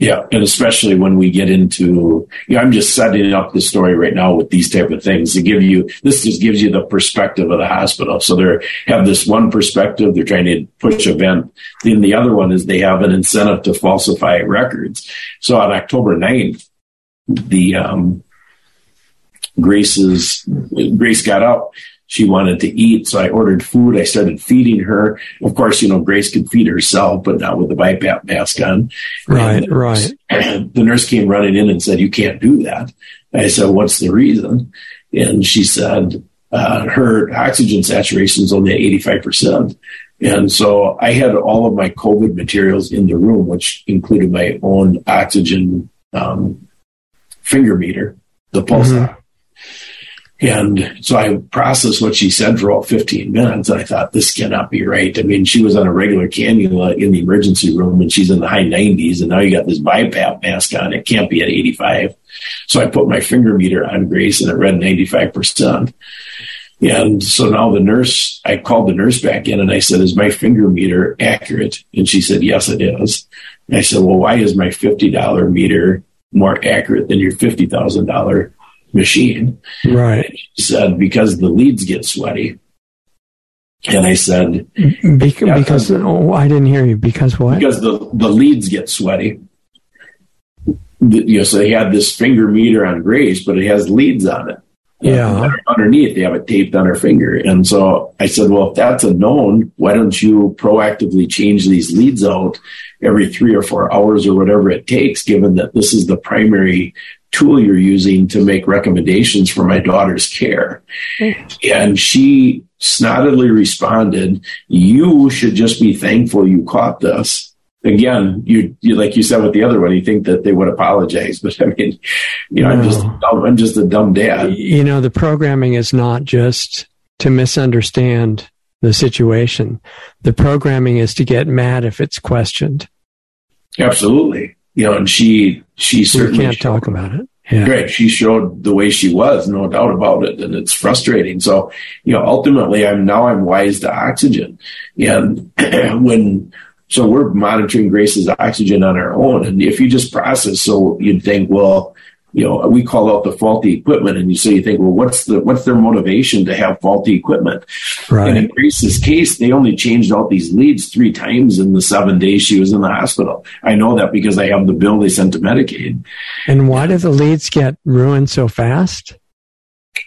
Yeah, and especially when we get into, you know, I'm just setting up the story right now with these type of things to give you, this just gives you the perspective of the hospital. So they have this one perspective, they're trying to push a vent. Then the other one is they have an incentive to falsify records. So on October 9th, the, um, Grace's, Grace got up she wanted to eat. So I ordered food. I started feeding her. Of course, you know, Grace could feed herself, but not with the BiPAP mask on. Right, and, right. The nurse came running in and said, you can't do that. I said, what's the reason? And she said, uh, her oxygen saturation is only at 85%. And so I had all of my COVID materials in the room, which included my own oxygen um, finger meter, the pulse mm-hmm. And so I processed what she said for about 15 minutes. And I thought, this cannot be right. I mean, she was on a regular cannula in the emergency room and she's in the high 90s. And now you got this BiPAP mask on. It can't be at 85. So I put my finger meter on Grace and it read 95%. And so now the nurse, I called the nurse back in and I said, is my finger meter accurate? And she said, yes, it is. And I said, well, why is my $50 meter more accurate than your $50,000 machine? Right. And she said, because the leads get sweaty. And I said, because, yeah, because oh, I didn't hear you. Because what? Because the, the leads get sweaty. The, you know, so they had this finger meter on Grace, but it has leads on it. Yeah. Underneath, they have it taped on her finger. And so I said, well, if that's a known, why don't you proactively change these leads out every three or four hours or whatever it takes, given that this is the primary tool you're using to make recommendations for my daughter's care. Mm. And she snottedly responded, you should just be thankful you caught this again, you, you like you said with the other one, you think that they would apologize, but I mean, you know, no. I'm just I'm just a dumb dad. You know, the programming is not just to misunderstand the situation. The programming is to get mad if it's questioned. Absolutely. You know, and she she certainly can't talk about it. Yeah. Great. She showed the way she was, no doubt about it. And it's frustrating. So, you know, ultimately I'm now I'm wise to oxygen. And when so we're monitoring Grace's oxygen on our own. And if you just process, so you'd think, well, you know, we call out the faulty equipment and you say, you think, well, what's the, what's their motivation to have faulty equipment? Right. And in Grace's case, they only changed out these leads three times in the seven days she was in the hospital. I know that because I have the bill they sent to Medicaid. And why do the leads get ruined so fast?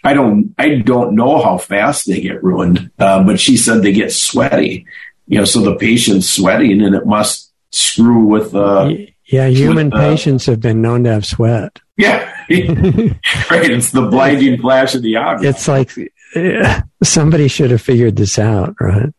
I don't, I don't know how fast they get ruined, uh, but she said they get sweaty you know, so the patient's sweating and it must screw with. Uh, yeah, human with, uh, patients have been known to have sweat. Yeah, right. It's the blinding flash of the eye. It's like somebody should have figured this out, right?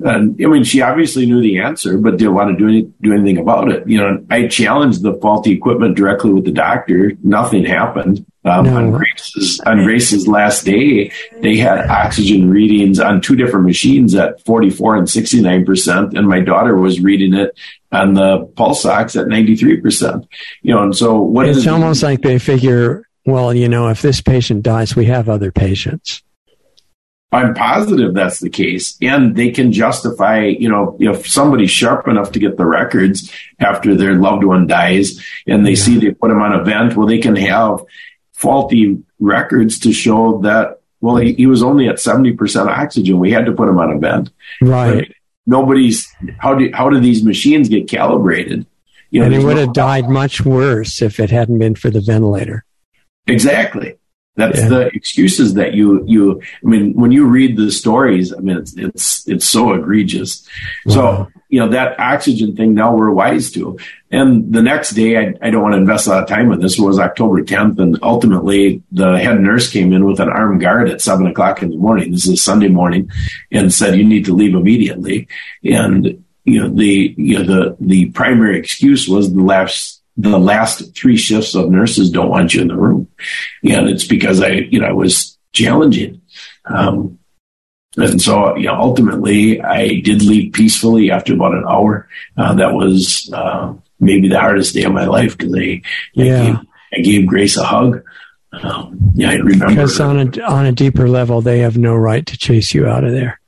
And I mean, she obviously knew the answer, but didn't want to do, any, do anything about it. You know, I challenged the faulty equipment directly with the doctor. Nothing happened. Um, no. on, Grace's, on Grace's last day, they had oxygen readings on two different machines at 44 and 69%. And my daughter was reading it on the pulse ox at 93%. You know, and so what it's almost like they figure, well, you know, if this patient dies, we have other patients. I'm positive that's the case. And they can justify, you know, if somebody's sharp enough to get the records after their loved one dies and they yeah. see they put them on a vent, well, they can have faulty records to show that, well, he, he was only at 70% oxygen. We had to put him on a vent. Right. But nobody's, how do, how do these machines get calibrated? You know, and he would no, have died much worse if it hadn't been for the ventilator. Exactly. That's yeah. the excuses that you you. I mean, when you read the stories, I mean, it's it's it's so egregious. Wow. So you know that oxygen thing. Now we're wise to. And the next day, I, I don't want to invest a lot of time on this. Was October 10th, and ultimately the head nurse came in with an armed guard at seven o'clock in the morning. This is Sunday morning, and said you need to leave immediately. And you know the you know the the primary excuse was the last the last three shifts of nurses don't want you in the room. And it's because I, you know, I was challenging. Um, and so, you know, ultimately I did leave peacefully after about an hour. Uh, that was, uh, maybe the hardest day of my life because I, yeah. I, gave, I gave Grace a hug. Um, yeah, I remember. Because on a, on a deeper level, they have no right to chase you out of there.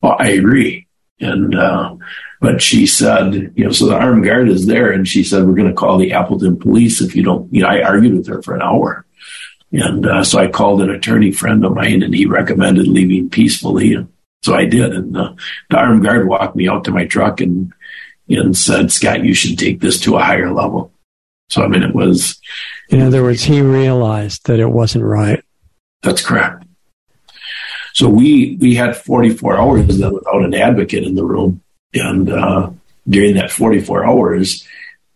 Well, I agree. And, uh, but she said, you know, so the armed guard is there, and she said, we're going to call the Appleton police if you don't. You know, I argued with her for an hour, and uh, so I called an attorney friend of mine, and he recommended leaving peacefully, and so I did. And uh, the armed guard walked me out to my truck and and said, Scott, you should take this to a higher level. So I mean, it was. In other words, he realized that it wasn't right. That's correct. So we we had 44 hours then without an advocate in the room and uh, during that 44 hours,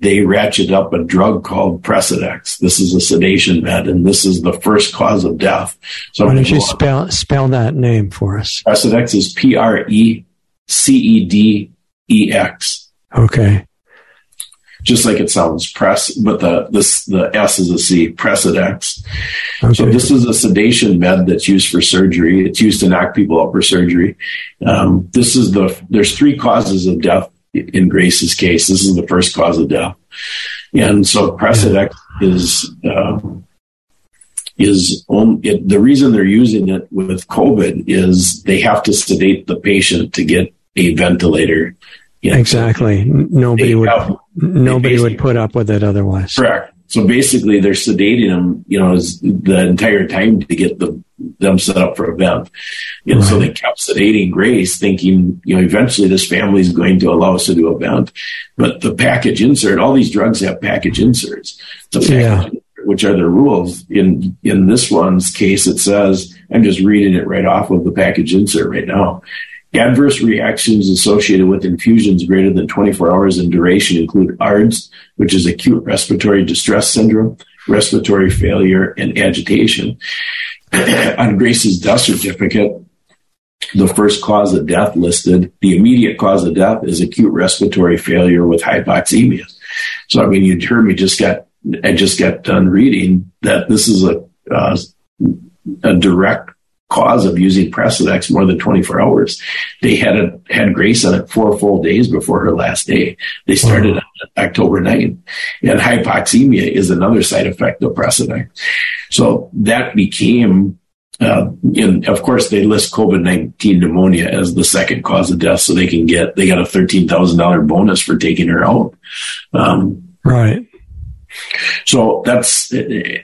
they ratchet up a drug called Precedex. This is a sedation med, and this is the first cause of death. So why don't you spell spell that name for us? Precedex is P R E C E D E X. Okay. Just like it sounds, press, but the this the S is a C, Precedex. Okay. So this is a sedation med that's used for surgery. It's used to knock people up for surgery. Um, this is the there's three causes of death in Grace's case. This is the first cause of death, and so Precedex is. Um, is it, the reason they're using it with COVID is they have to sedate the patient to get a ventilator. Exactly. Nobody would have, nobody would put up with it otherwise. Correct. So basically, they're sedating them, you know, the entire time to get the, them set up for a vent. And right. so they kept sedating Grace, thinking, you know, eventually this family is going to allow us to do a vent. But the package insert, all these drugs have package inserts. The package yeah which are the rules. In in this one's case, it says I'm just reading it right off of the package insert right now. Adverse reactions associated with infusions greater than 24 hours in duration include ARDS, which is acute respiratory distress syndrome, respiratory failure, and agitation. On Grace's death certificate, the first cause of death listed, the immediate cause of death is acute respiratory failure with hypoxemia. So, I mean, you heard me just got I just got done reading that this is a uh, a direct cause of using Precedex more than 24 hours. They had a, had Grace on it four full days before her last day. They started wow. on October 9th. And hypoxemia is another side effect of Precedex. So that became, uh, and of course they list COVID-19 pneumonia as the second cause of death. So they can get, they got a $13,000 bonus for taking her out. Um, right. So that's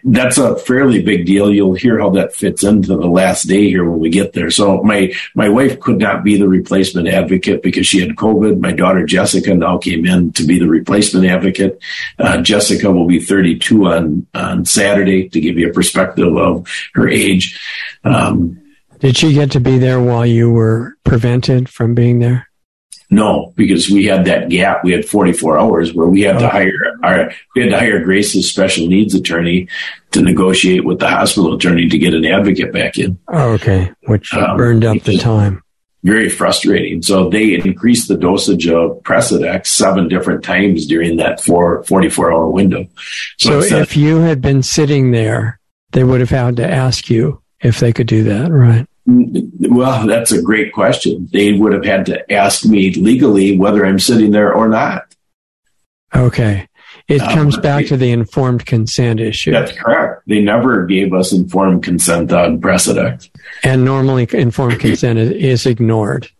that's a fairly big deal. You'll hear how that fits into the last day here when we get there. So my my wife could not be the replacement advocate because she had COVID. My daughter Jessica now came in to be the replacement advocate. Uh, Jessica will be 32 on on Saturday to give you a perspective of her age. Um, Did she get to be there while you were prevented from being there? No, because we had that gap. We had 44 hours where we had to hire our, we had to hire Grace's special needs attorney to negotiate with the hospital attorney to get an advocate back in. Oh, okay. Which um, burned up the time. Very frustrating. So they increased the dosage of Precedex seven different times during that four, 44 hour window. So, so if you had been sitting there, they would have had to ask you if they could do that, right? Well, that's a great question. They would have had to ask me legally whether I'm sitting there or not. Okay. It um, comes back to the informed consent issue. That's correct. They never gave us informed consent on Precedex. And normally informed consent is ignored.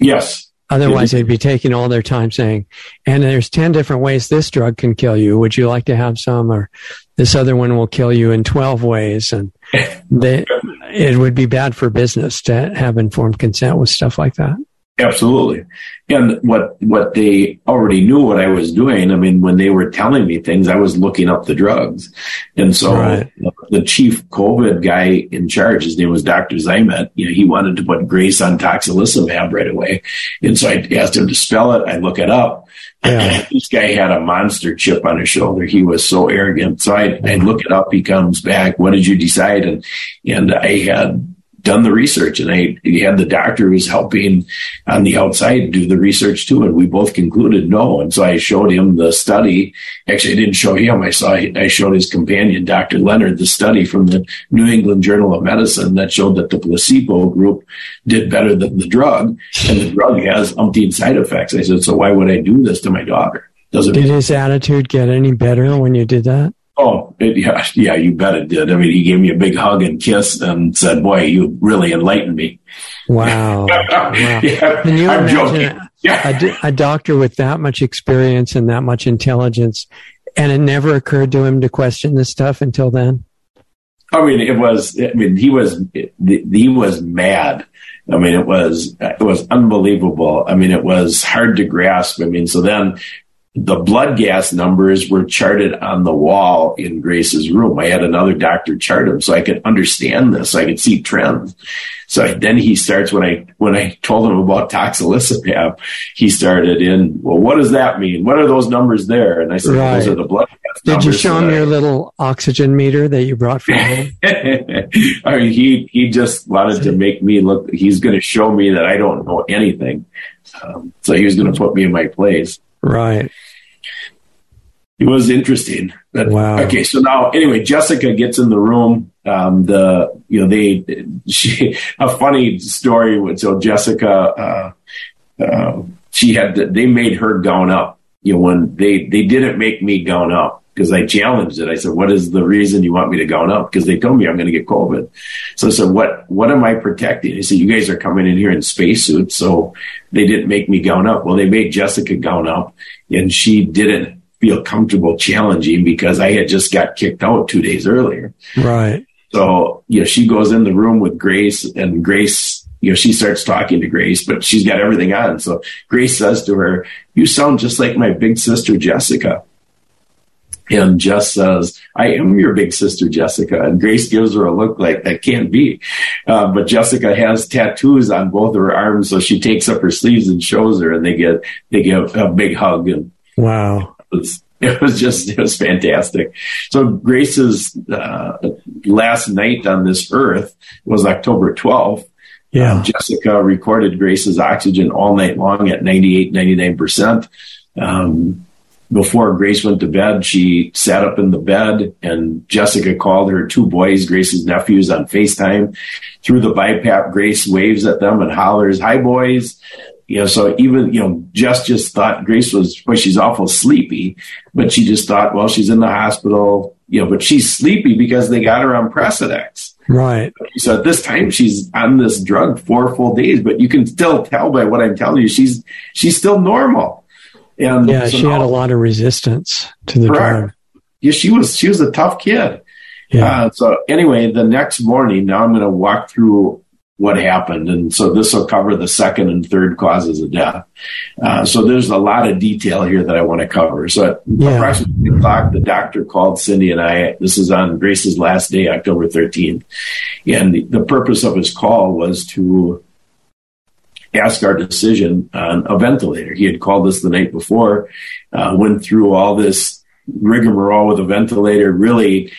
Yes. Otherwise, they'd be taking all their time saying, and there's 10 different ways this drug can kill you. Would you like to have some? Or this other one will kill you in 12 ways. And they, it would be bad for business to have informed consent with stuff like that. Absolutely. And what, what they already knew what I was doing. I mean, when they were telling me things, I was looking up the drugs. And so right. The chief COVID guy in charge, his name was Dr. Zymet, you know, he wanted to put Grace on tocilizumab right away. And so I asked him to spell it. I look it up. Yeah. this guy had a monster chip on his shoulder. He was so arrogant. So I, I look it up. He comes back. What did you decide? And, and I had done the research and I had the doctor who's helping on the outside do the research too. And we both concluded no. And so I showed him the study. Actually, I didn't show him. I saw, I showed his companion, Dr. Leonard, the study from the New England Journal of Medicine that showed that the placebo group did better than the drug and the drug has umpteen side effects. I said, so why would I do this to my daughter? Does it did his attitude get any better when you did that? Oh, it, yeah, yeah, you bet it did. I mean, he gave me a big hug and kiss and said, boy, you really enlightened me. Wow. wow. yeah, Can you I'm imagine a, a doctor with that much experience and that much intelligence, and it never occurred to him to question this stuff until then? I mean, it was, I mean, he was, he was mad. I mean, it was, it was unbelievable. I mean, it was hard to grasp. I mean, so then the blood gas numbers were charted on the wall in Grace's room. I had another doctor chart them so I could understand this. I could see trends. So then he starts when I when I told him about tocilizumab, he started in, well, what does that mean? What are those numbers there? And I said, right. those are the blood gas Did you show him your little oxygen meter that you brought from home? I mean, he he just wanted to make me look. He's going to show me that I don't know anything. Um, so he was going to put me in my place. Right. it was interesting. Wow. Okay, so now anyway, Jessica gets in the room. Um, the you know they she a funny story. So Jessica, uh, uh, she had they made her gown up. You know when they they didn't make me gown up because I challenged it. I said, "What is the reason you want me to gown up?" Because they told me I'm going to get COVID. So I said, "What what am I protecting?" He said, "You guys are coming in here in spacesuits, so they didn't make me gown up." Well, they made Jessica gown up, and she didn't feel comfortable challenging because I had just got kicked out two days earlier. Right. So, you know, she goes in the room with Grace and Grace, you know, she starts talking to Grace, but she's got everything on. So Grace says to her, you sound just like my big sister, Jessica. And Jess says, I am your big sister, Jessica. And Grace gives her a look like that can't be. Uh, but Jessica has tattoos on both of her arms. So she takes up her sleeves and shows her and they get, they get a big hug. And wow was it was just it was fantastic. So Grace's uh, last night on this earth was October 12th. Yeah. Um, Jessica recorded Grace's oxygen all night long at 98, 99%. Um, before Grace went to bed, she sat up in the bed and Jessica called her two boys, Grace's nephews, on FaceTime. Through the BiPAP, Grace waves at them and hollers, Hi, boys you know, so even, you know, Jess just thought Grace was, well, she's awful sleepy, but she just thought, well, she's in the hospital, you know, but she's sleepy because they got her on Precedex. Right. So at this time, she's on this drug four full days, but you can still tell by what I'm telling you, she's, she's still normal. And yeah, she had a lot of resistance to the correct. drug. Yeah, she was, she was a tough kid. Yeah. Uh, so anyway, the next morning, now I'm going to walk through what happened. And so this will cover the second and third causes of death. Uh, so there's a lot of detail here that I want to cover. So at yeah. approximately o'clock, the doctor called Cindy and I. This is on Grace's last day, October 13th. And the, the purpose of his call was to ask our decision on a ventilator. He had called us the night before, uh, went through all this rigmarole with a ventilator, really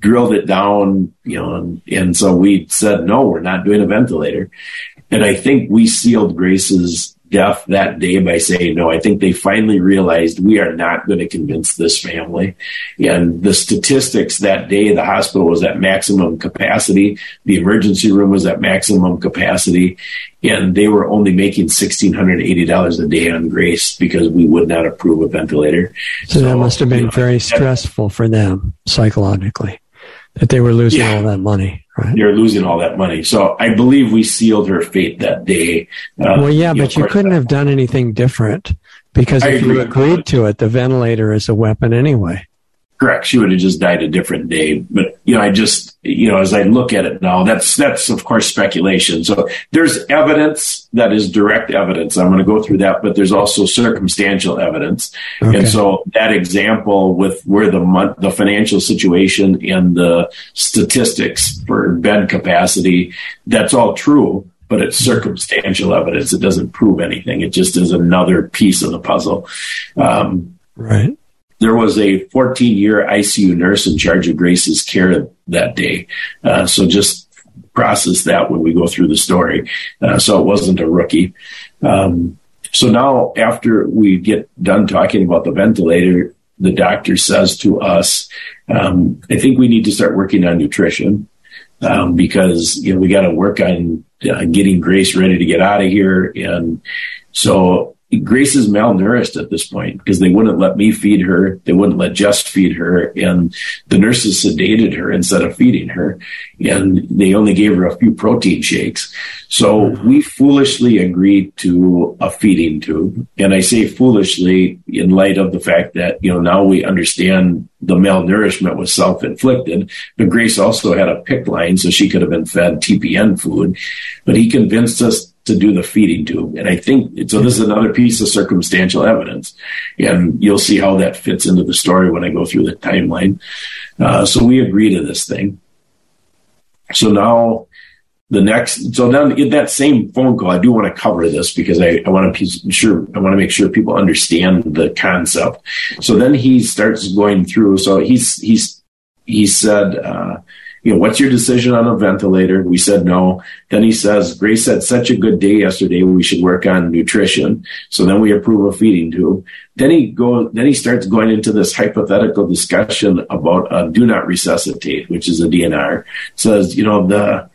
drilled it down, you know, and, and so we said, no, we're not doing a ventilator. And I think we sealed Grace's death that day by saying, no, I think they finally realized we are not going to convince this family. And the statistics that day, the hospital was at maximum capacity. The emergency room was at maximum capacity. And they were only making $1,680 a day on Grace because we would not approve a ventilator. So, so that must have been you know, very stressful for them psychologically that they were losing yeah. all that money, right? They were losing all that money. So I believe we sealed her fate that day. Uh, well, yeah, you but know, you couldn't have done anything different because I if you agreed to it, the ventilator is a weapon anyway. Correct. She would have just died a different day. But, you know, I just, you know, as I look at it now, that's, that's of course speculation. So there's evidence that is direct evidence. I'm going to go through that, but there's also circumstantial evidence. Okay. And so that example with where the month, the financial situation and the statistics for bed capacity, that's all true but it's circumstantial evidence. It doesn't prove anything. It just is another piece of the puzzle. Um, right there was a 14 year ICU nurse in charge of Grace's care that day. Uh, so just process that when we go through the story. Uh, so it wasn't a rookie. Um, so now after we get done talking about the ventilator, the doctor says to us, um, I think we need to start working on nutrition. Um, because you know we got to work on uh, getting Grace ready to get out of here, and so Grace is malnourished at this point because they wouldn't let me feed her. They wouldn't let Jess feed her. And the nurses sedated her instead of feeding her. And they only gave her a few protein shakes. So we foolishly agreed to a feeding tube. And I say foolishly in light of the fact that, you know, now we understand the malnourishment was self-inflicted, but Grace also had a PICC line, so she could have been fed TPN food. But he convinced us to do the feeding tube. And I think so. This is another piece of circumstantial evidence, and you'll see how that fits into the story when I go through the timeline. Uh, so we agree to this thing. So now the next, so then in that same phone call, I do want to cover this because I, I want to be sure, I want to make sure people understand the concept. So then he starts going through. So he's, he's, he said, uh, you know, what's your decision on a ventilator? We said no. Then he says, Grace had such a good day yesterday. We should work on nutrition. So then we approve a feeding tube. Then he go, then he starts going into this hypothetical discussion about a do not resuscitate, which is a DNR. Says, you know, the,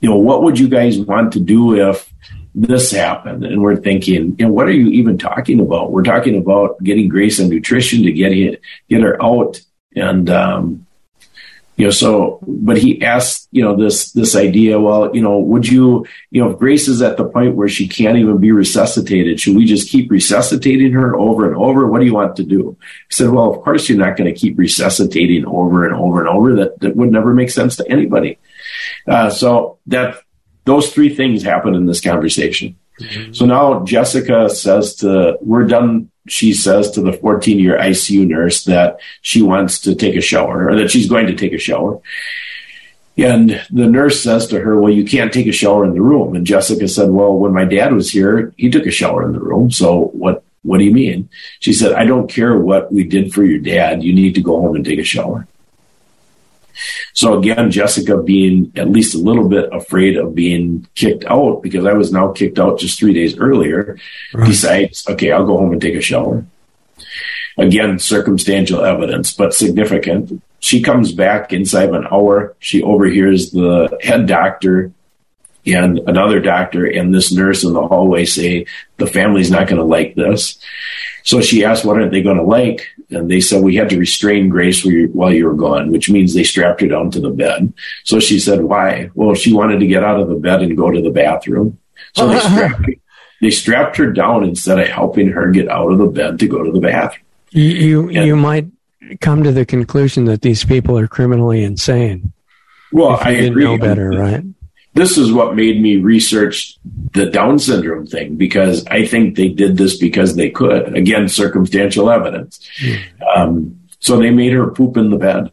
you know, what would you guys want to do if this happened? And we're thinking, you know, what are you even talking about? We're talking about getting Grace on nutrition to get it, get her out. And, um, you know, so, but he asked, you know, this, this idea, well, you know, would you, you know, if Grace is at the point where she can't even be resuscitated, should we just keep resuscitating her over and over? What do you want to do? He said, well, of course you're not going to keep resuscitating over and over and over. That, that would never make sense to anybody. Uh, so that, those three things happen in this conversation. Mm-hmm. So now Jessica says to, we're done she says to the 14 year ICU nurse that she wants to take a shower or that she's going to take a shower. And the nurse says to her, Well, you can't take a shower in the room. And Jessica said, Well, when my dad was here, he took a shower in the room. So what, what do you mean? She said, I don't care what we did for your dad. You need to go home and take a shower. So again, Jessica being at least a little bit afraid of being kicked out because I was now kicked out just three days earlier, right. decides, okay, I'll go home and take a shower. Again, circumstantial evidence, but significant. She comes back inside of an hour. She overhears the head doctor and another doctor and this nurse in the hallway say, the family's not going to like this. So she asks, what aren't they going to like? And they said, we had to restrain Grace while you were gone, which means they strapped her down to the bed. So she said, why? Well, she wanted to get out of the bed and go to the bathroom. So they strapped, they strapped her down instead of helping her get out of the bed to go to the bathroom. You, you, and, you might come to the conclusion that these people are criminally insane. Well, I didn't agree. know better, right? This is what made me research the Down syndrome thing because I think they did this because they could. Again, circumstantial evidence. Mm. Um, so they made her poop in the bed.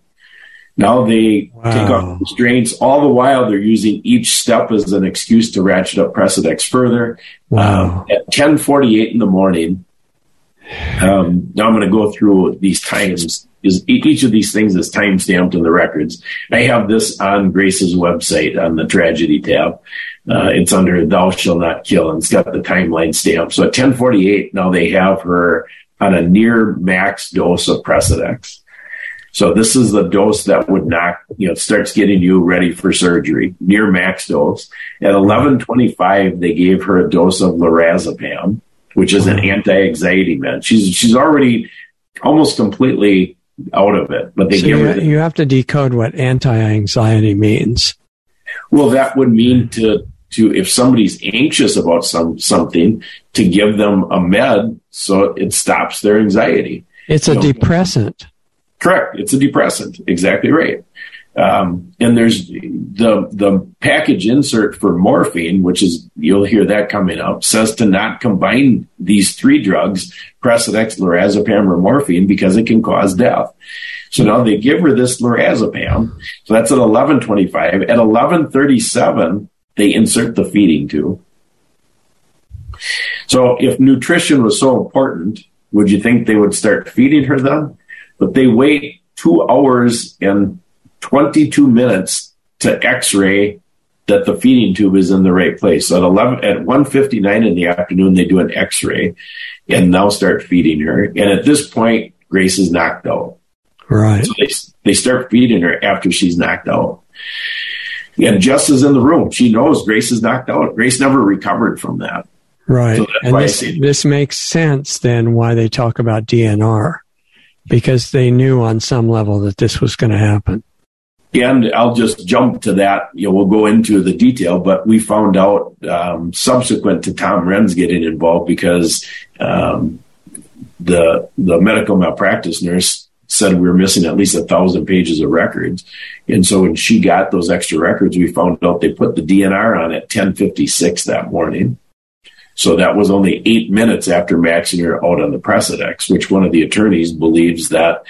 Now they wow. take off restraints. All the while, they're using each step as an excuse to ratchet up Precedex further. Wow. Um, at 10:48 in the morning, um, now I'm going to go through these times is each of these things is time stamped in the records. I have this on Grace's website on the tragedy tab. Uh, it's under thou shall not kill and it's got the timeline stamp. So at 1048, now they have her on a near max dose of Precedex. So this is the dose that would knock, you know, starts getting you ready for surgery, near max dose. At 1125, they gave her a dose of lorazepam, which is an anti-anxiety med. She's, she's already almost completely out of it. But they so give you, you have to decode what anti-anxiety means. Well, that would mean to to if somebody's anxious about some something to give them a med so it stops their anxiety. It's a depressant. Correct. It's a depressant. Exactly right. Um, and there's the the package insert for morphine, which is you'll hear that coming up, says to not combine these three drugs, Precedex, lorazepam, or morphine, because it can cause death. So now they give her this lorazepam. So that's at 11:25. At 11:37, they insert the feeding tube. So if nutrition was so important, would you think they would start feeding her then? But they wait two hours and 22 minutes to x-ray that the feeding tube is in the right place. So at 11, at 1.59 in the afternoon, they do an x-ray and now start feeding her. And at this point, Grace is knocked out. Right. So they, they start feeding her after she's knocked out. And Jess is in the room. She knows Grace is knocked out. Grace never recovered from that. Right. So and this, this makes sense then why they talk about DNR because they knew on some level that this was going to happen. And I'll just jump to that. You know, we'll go into the detail, but we found out um, subsequent to Tom Renz getting involved because um, the the medical malpractice nurse said we were missing at least a thousand pages of records. And so when she got those extra records, we found out they put the DNR on at 1056 that morning. So that was only eight minutes after maxing her out on the Precedex, which one of the attorneys believes that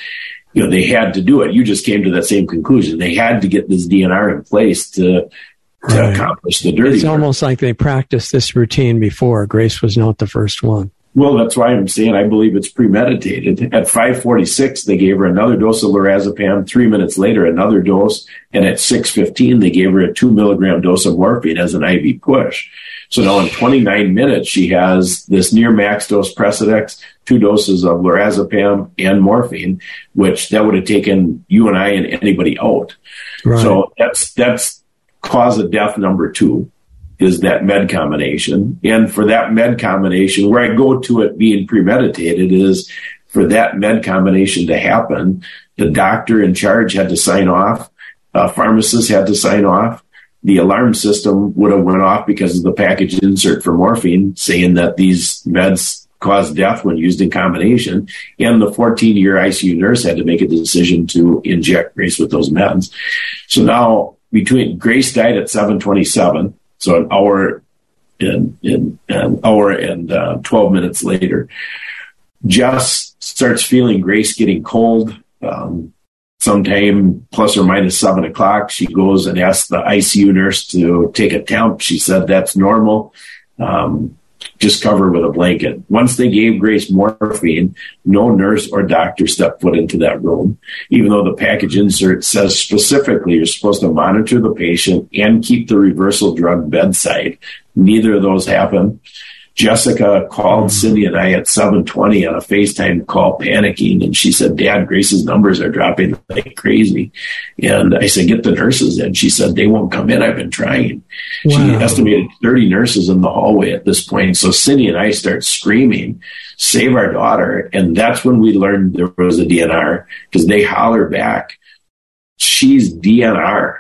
you know, they had to do it. You just came to that same conclusion. They had to get this DNR in place to to accomplish the dirty. It's work. almost like they practiced this routine before. Grace was not the first one. Well, that's why I'm saying I believe it's premeditated. At 546, they gave her another dose of lorazepam. Three minutes later, another dose. And at 615, they gave her a two milligram dose of morphine as an IV push. So now in 29 minutes, she has this near max dose Precedex, two doses of lorazepam and morphine, which that would have taken you and I and anybody out. Right. So that's, that's cause of death number two is that med combination. And for that med combination, where I go to it being premeditated is for that med combination to happen, the doctor in charge had to sign off, uh, pharmacist had to sign off, the alarm system would have went off because of the package insert for morphine saying that these meds cause death when used in combination. And the 14 year ICU nurse had to make a decision to inject Grace with those meds. So now between Grace died at 727. So an hour in, in an hour and uh, 12 minutes later, Jess starts feeling Grace getting cold. Um, sometime plus or minus seven o'clock, she goes and asks the ICU nurse to take a temp. She said that's normal. Um, just cover with a blanket. Once they gave Grace morphine, no nurse or doctor stepped foot into that room, even though the package insert says specifically you're supposed to monitor the patient and keep the reversal drug bedside. Neither of those happened. Jessica called mm-hmm. Cindy and I at 720 on a FaceTime call panicking. And she said, Dad, Grace's numbers are dropping like crazy. And I said, get the nurses in. She said, they won't come in. I've been trying. Wow. She estimated 30 nurses in the hallway at this point. So Cindy and I start screaming, save our daughter. And that's when we learned there was a DNR because they holler back, she's DNR.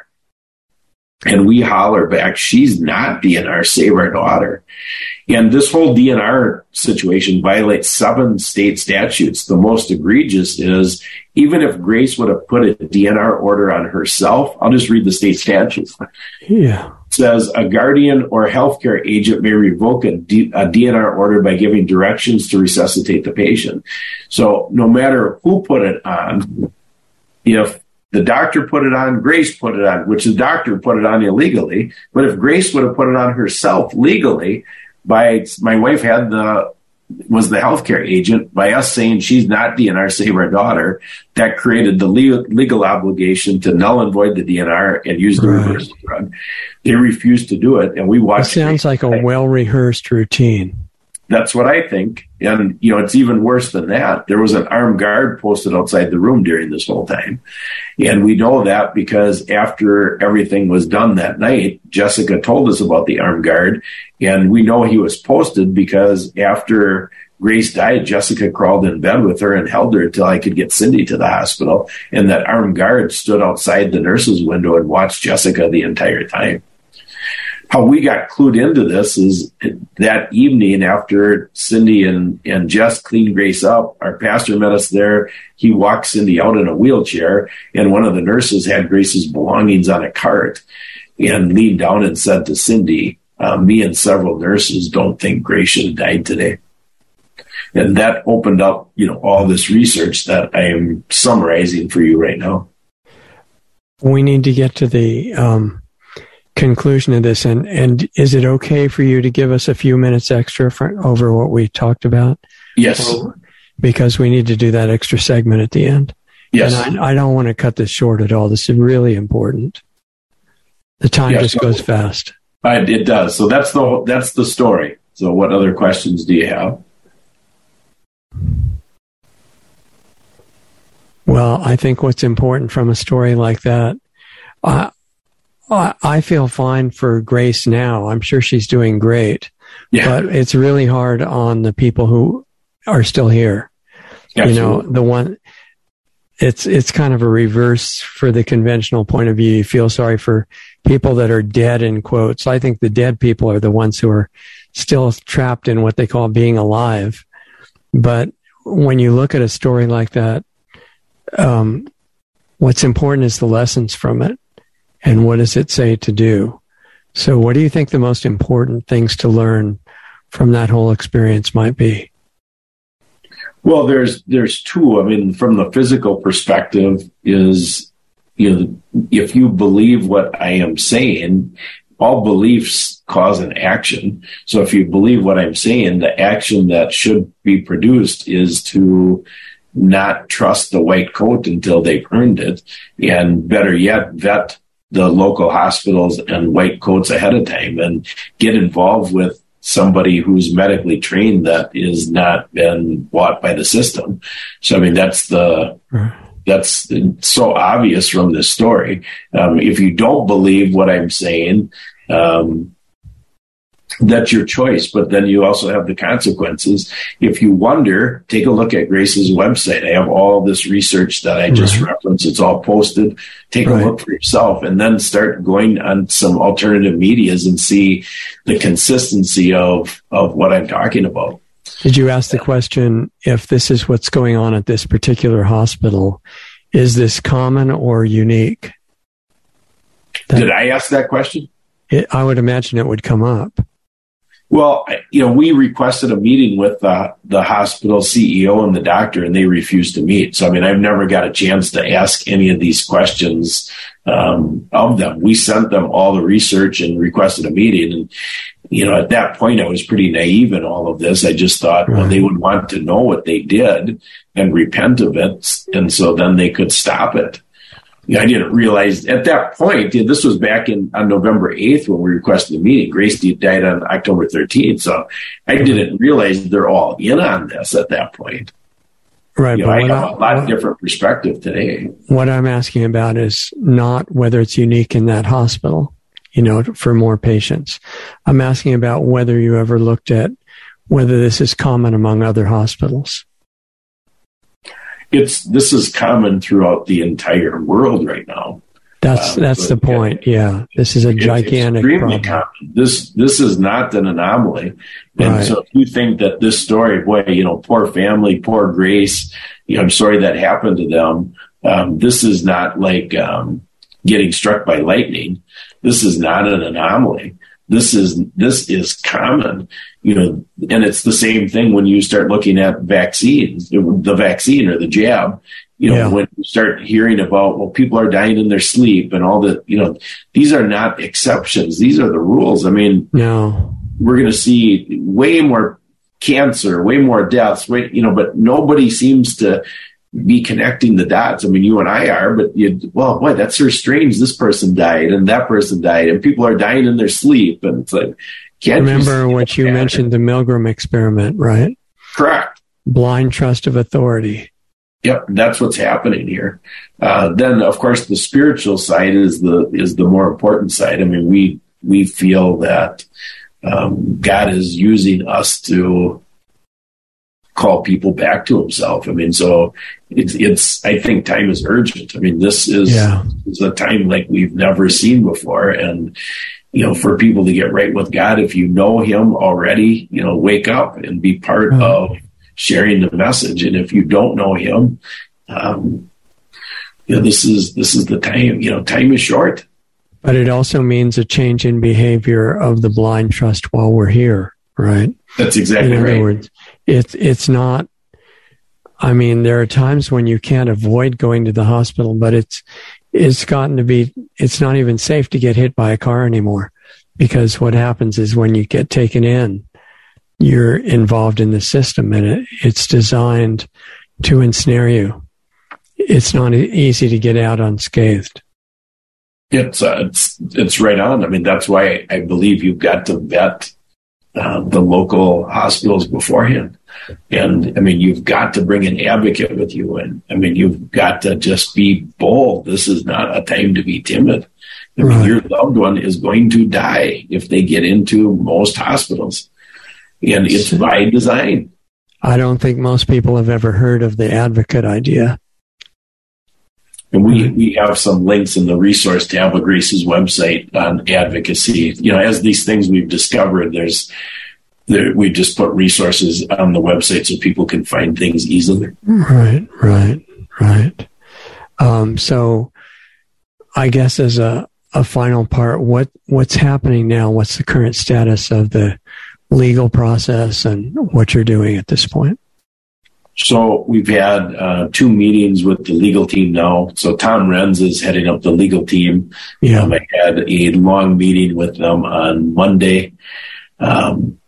And we holler back, she's not DNR, save our daughter. And this whole DNR situation violates seven state statutes. The most egregious is even if Grace would have put a DNR order on herself, I'll just read the state statutes. Yeah. It says a guardian or healthcare agent may revoke a, D- a DNR order by giving directions to resuscitate the patient. So no matter who put it on, if the doctor put it on, Grace put it on, which the doctor put it on illegally. But if Grace would have put it on herself legally, by my wife had the was the healthcare agent by us saying she's not DNR, save our daughter. That created the legal, legal obligation to null and void the DNR and use the right. reversal drug. They refused to do it, and we watched. It sounds like a well rehearsed routine. That's what I think. And, you know, it's even worse than that. There was an armed guard posted outside the room during this whole time. And we know that because after everything was done that night, Jessica told us about the armed guard. And we know he was posted because after Grace died, Jessica crawled in bed with her and held her until I could get Cindy to the hospital. And that armed guard stood outside the nurse's window and watched Jessica the entire time how we got clued into this is that evening after Cindy and, and Jess cleaned Grace up, our pastor met us there. He walked Cindy out in a wheelchair and one of the nurses had Grace's belongings on a cart and leaned down and said to Cindy, uh, me and several nurses don't think Grace should have died today. And that opened up, you know, all this research that I am summarizing for you right now. We need to get to the, um, conclusion of this. And, and is it okay for you to give us a few minutes extra for, over what we talked about? Yes. because we need to do that extra segment at the end. Yes. And I, I don't want to cut this short at all. This is really important. The time yes. just goes fast. it does. So that's the, that's the story. So what other questions do you have? Well, I think what's important from a story like that, uh, I feel fine for Grace now. I'm sure she's doing great. Yeah. But it's really hard on the people who are still here. Absolutely. You know, the one it's it's kind of a reverse for the conventional point of view. You feel sorry for people that are dead in quotes. I think the dead people are the ones who are still trapped in what they call being alive. But when you look at a story like that, um, what's important is the lessons from it and what does it say to do? So, what do you think the most important things to learn from that whole experience might be? Well, there's there's two. I mean, from the physical perspective, is you know, if you believe what I am saying, all beliefs cause an action. So if you believe what I'm saying, the action that should be produced is to not trust the white coat until they've earned it. And better yet, vet the local hospitals and white coats ahead of time and get involved with somebody who's medically trained that is not been bought by the system. So, I mean, that's the, that's so obvious from this story. Um, if you don't believe what I'm saying, um, that's your choice, but then you also have the consequences. If you wonder, take a look at Grace's website. I have all this research that I just right. referenced. It's all posted. Take right. a look for yourself and then start going on some alternative medias and see the consistency of, of what I'm talking about. Did you ask the question if this is what's going on at this particular hospital? Is this common or unique? That, Did I ask that question? It, I would imagine it would come up. Well, you know, we requested a meeting with uh, the hospital CEO and the doctor, and they refused to meet. So, I mean, I've never got a chance to ask any of these questions um, of them. We sent them all the research and requested a meeting. And, you know, at that point, I was pretty naive in all of this. I just thought, right. well, they would want to know what they did and repent of it. And so then they could stop it. I didn't realize at that point, this was back in on November 8th when we requested the meeting. Grace died on October 13th. So I didn't realize they're all in on this at that point. Right. You know, I have I, a lot what, different perspective today. What I'm asking about is not whether it's unique in that hospital, you know, for more patients. I'm asking about whether you ever looked at whether this is common among other hospitals it's this is common throughout the entire world right now. That's um, that's the point. Yeah, this is a gigantic problem. Common. This this is not an anomaly. And right. so, if you think that this story, boy, you know, poor family, poor Grace, you know, I'm sorry that happened to them. Um, this is not like um, getting struck by lightning. This is not an anomaly. This is this is common you know, and it's the same thing when you start looking at vaccines, the vaccine or the jab. You know, yeah. when you start hearing about, well, people are dying in their sleep and all that, you know, these are not exceptions. These are the rules. I mean, no. we're going to see way more cancer, way more deaths, way, you know, but nobody seems to be connecting the dots. I mean, you and I are, but you, well, boy, that's so strange. This person died and that person died and people are dying in their sleep. And it's like, can't Remember you what you mentioned the Milgram experiment, right? Correct. Blind trust of authority. Yep, that's what's happening here. Uh, then, of course, the spiritual side is the is the more important side. I mean, we we feel that um, God is using us to call people back to Himself. I mean, so it's it's. I think time is urgent. I mean, this is yeah. is a time like we've never seen before, and you know, for people to get right with God. If you know Him already, you know, wake up and be part mm-hmm. of sharing the message. And if you don't know Him, um, you know, this is this is the time. You know, time is short. But it also means a change in behavior of the blind trust while we're here, right? That's exactly in other right. Words, it's it's not. I mean, there are times when you can't avoid going to the hospital, but it's it's gotten to be, it's not even safe to get hit by a car anymore because what happens is when you get taken in, you're involved in the system and it, it's designed to ensnare you. It's not easy to get out unscathed. It's, uh, it's, it's right on. I mean, that's why I believe you've got to vet uh, the local hospitals beforehand. And I mean, you've got to bring an advocate with you. And I mean, you've got to just be bold. This is not a time to be timid. I mean, right. your loved one is going to die if they get into most hospitals. And it's by design. I don't think most people have ever heard of the advocate idea. And we, mm-hmm. we have some links in the resource tab of Grace's website on advocacy. You know, as these things we've discovered, there's there, we just put resources on the website so people can find things easily. Right, right, right. Um, so, I guess as a, a final part, what what's happening now? What's the current status of the legal process and what you're doing at this point? So we've had uh, two meetings with the legal team now. So Tom Renz is heading up the legal team. Yeah. Um, I had a long meeting with them on Monday. Um,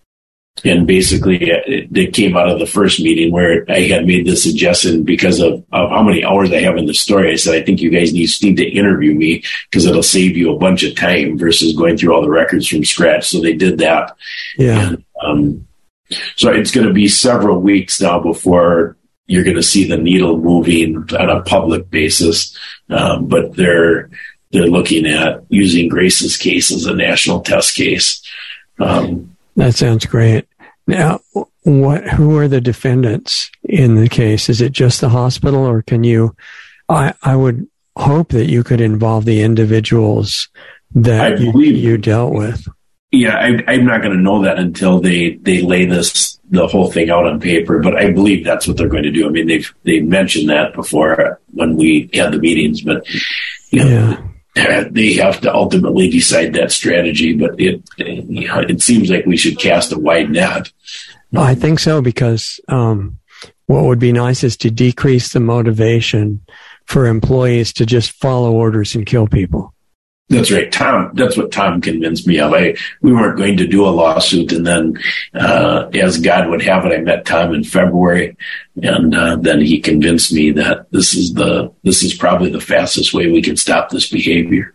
and basically it, it, came out of the first meeting where I had made the suggestion because of, of how many hours I have in the story. I said, I think you guys need, need to interview me because it'll save you a bunch of time versus going through all the records from scratch. So they did that. Yeah. And, um, so it's going to be several weeks now before you're going to see the needle moving on a public basis. Um, but they're, they're looking at using Grace's case as a national test case. Um, that sounds great. Now, what? Who are the defendants in the case? Is it just the hospital, or can you? I I would hope that you could involve the individuals that you, you, dealt with. Yeah, I, am not going to know that until they they lay this the whole thing out on paper. But I believe that's what they're going to do. I mean, they've they mentioned that before when we had the meetings, but you know, yeah they have to ultimately decide that strategy. But it, you know, it seems like we should cast a wide net. I think so because um, what would be nice is to decrease the motivation for employees to just follow orders and kill people. That's right, Tom. That's what Tom convinced me of. I we weren't going to do a lawsuit, and then, uh, as God would have it, I met Tom in February, and uh, then he convinced me that this is the this is probably the fastest way we can stop this behavior.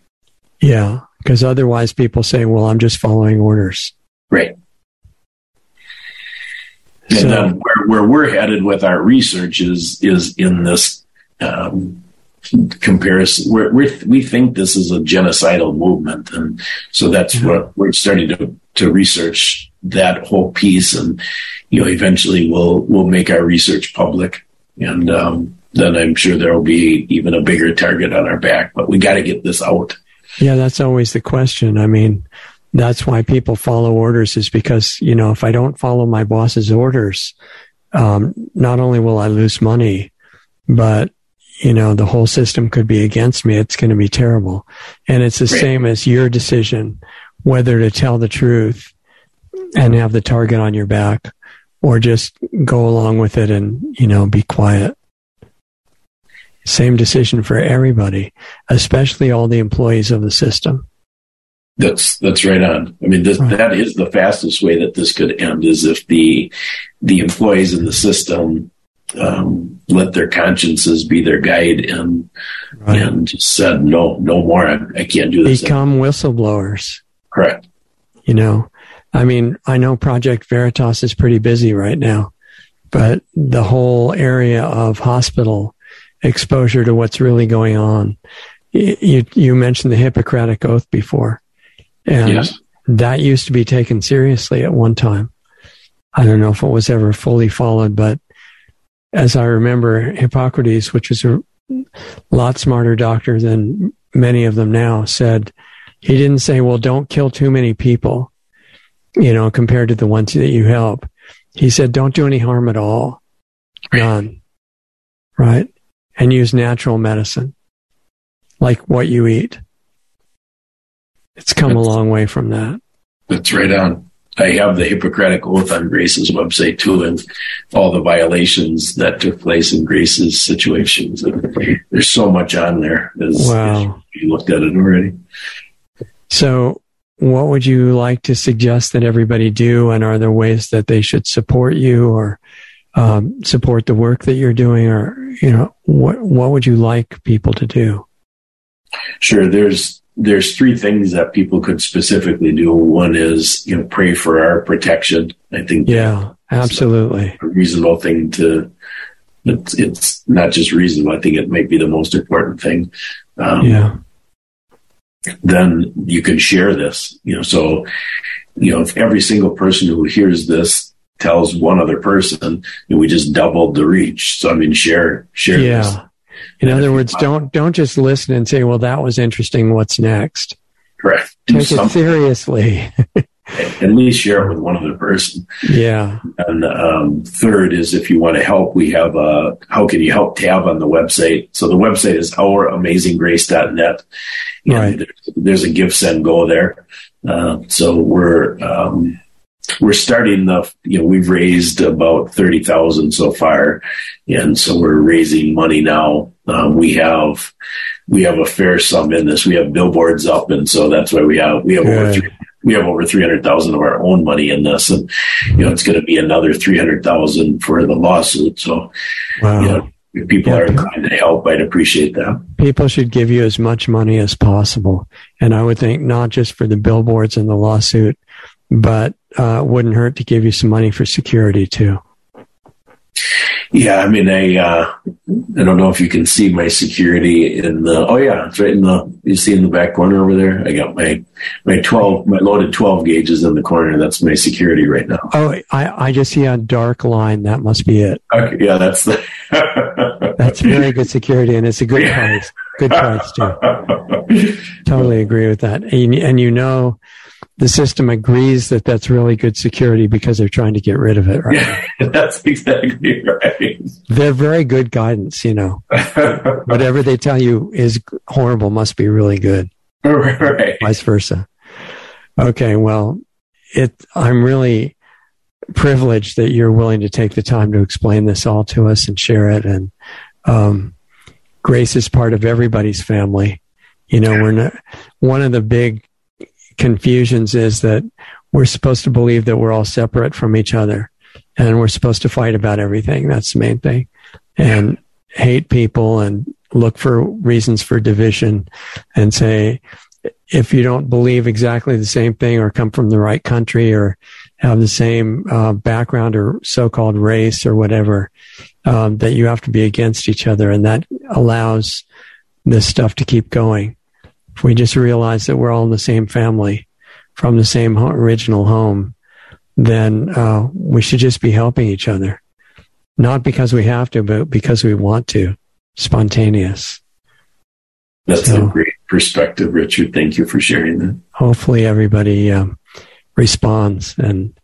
Yeah, because otherwise, people say, "Well, I'm just following orders." Right. And then where, where we're headed with our research is is in this um, comparison. We're, we're, we think this is a genocidal movement, and so that's mm-hmm. what we're starting to to research that whole piece, and you know, eventually we'll we'll make our research public, and um, then I'm sure there will be even a bigger target on our back. But we got to get this out. Yeah, that's always the question. I mean, that's why people follow orders is because you know if I don't follow my boss's orders, um, not only will I lose money, but you know, the whole system could be against me. It's going to be terrible. And it's the right. same as your decision whether to tell the truth and have the target on your back or just go along with it and, you know, be quiet. Same decision for everybody, especially all the employees of the system. That's that's right on. I mean, this, right. that is the fastest way that this could end is if the the employees in the system um, let their consciences be their guide and right. and just said no no more I, I can't do this become anymore. whistleblowers correct you know i mean i know project veritas is pretty busy right now but the whole area of hospital exposure to what's really going on you you mentioned the hippocratic oath before and yes. that used to be taken seriously at one time i don't know if it was ever fully followed but as I remember, Hippocrates, which is a lot smarter doctor than many of them now, said he didn't say, well, don't kill too many people, you know, compared to the ones that you help. He said, don't do any harm at all. None. Right? And use natural medicine, like what you eat. It's come that's, a long way from that. That's right on. I have the Hippocratic Oath on Grace's website too, and all the violations that took place in Grace's situations. There's so much on there. As, wow. As you looked at it already. So, what would you like to suggest that everybody do? And are there ways that they should support you or um, support the work that you're doing? Or, you know, what, what would you like people to do? Sure. There's there's three things that people could specifically do. One is, you know, pray for our protection. I think. Yeah, absolutely. A reasonable thing to, it's, it's not just reasonable. I think it might be the most important thing. Um, yeah. Then you can share this, you know, so, you know, if every single person who hears this tells one other person, you know, we just doubled the reach. So I mean, share, share yeah. This. In other words, don't don't just listen and say, "Well, that was interesting. What's next?" Correct. Do Take something. it seriously. At least share it with one other person. Yeah. And um, third is if you want to help, we have a "How can you help?" tab on the website. So the website is ouramazinggrace.net. And right. There's, there's a give, send, go there. Uh, so we're um, we're starting the, you know, we've raised about 30,000 so far. And so we're raising money now. Um, we have, we have a fair sum in this. We have billboards up. And so that's why we have, we have over three, we have over 300,000 of our own money in this. And, you know, it's going to be another 300,000 for the lawsuit. So, wow. you know, if people yeah, are inclined to help, I'd appreciate that. People should give you as much money as possible. And I would think not just for the billboards and the lawsuit, but uh, wouldn't hurt to give you some money for security too. Yeah, I mean, I uh, I don't know if you can see my security in the. Oh yeah, it's right in the. You see in the back corner over there. I got my my twelve my loaded twelve gauges in the corner. That's my security right now. Oh, I I just see a dark line. That must be it. Okay, yeah, that's the. that's very good security, and it's a good price. Good price too. totally agree with that, and, and you know the system agrees that that's really good security because they're trying to get rid of it, right? Yeah, that's exactly right. They're very good guidance, you know. Whatever they tell you is horrible must be really good. Right. Vice versa. Okay, well, it I'm really privileged that you're willing to take the time to explain this all to us and share it and um, grace is part of everybody's family. You know, we're not one of the big confusions is that we're supposed to believe that we're all separate from each other and we're supposed to fight about everything. That's the main thing. And hate people and look for reasons for division and say, if you don't believe exactly the same thing or come from the right country or have the same uh, background or so-called race or whatever, um, that you have to be against each other. And that allows this stuff to keep going if we just realize that we're all in the same family from the same original home, then uh, we should just be helping each other. Not because we have to, but because we want to. Spontaneous. That's so, a great perspective, Richard. Thank you for sharing that. Hopefully, everybody um, responds and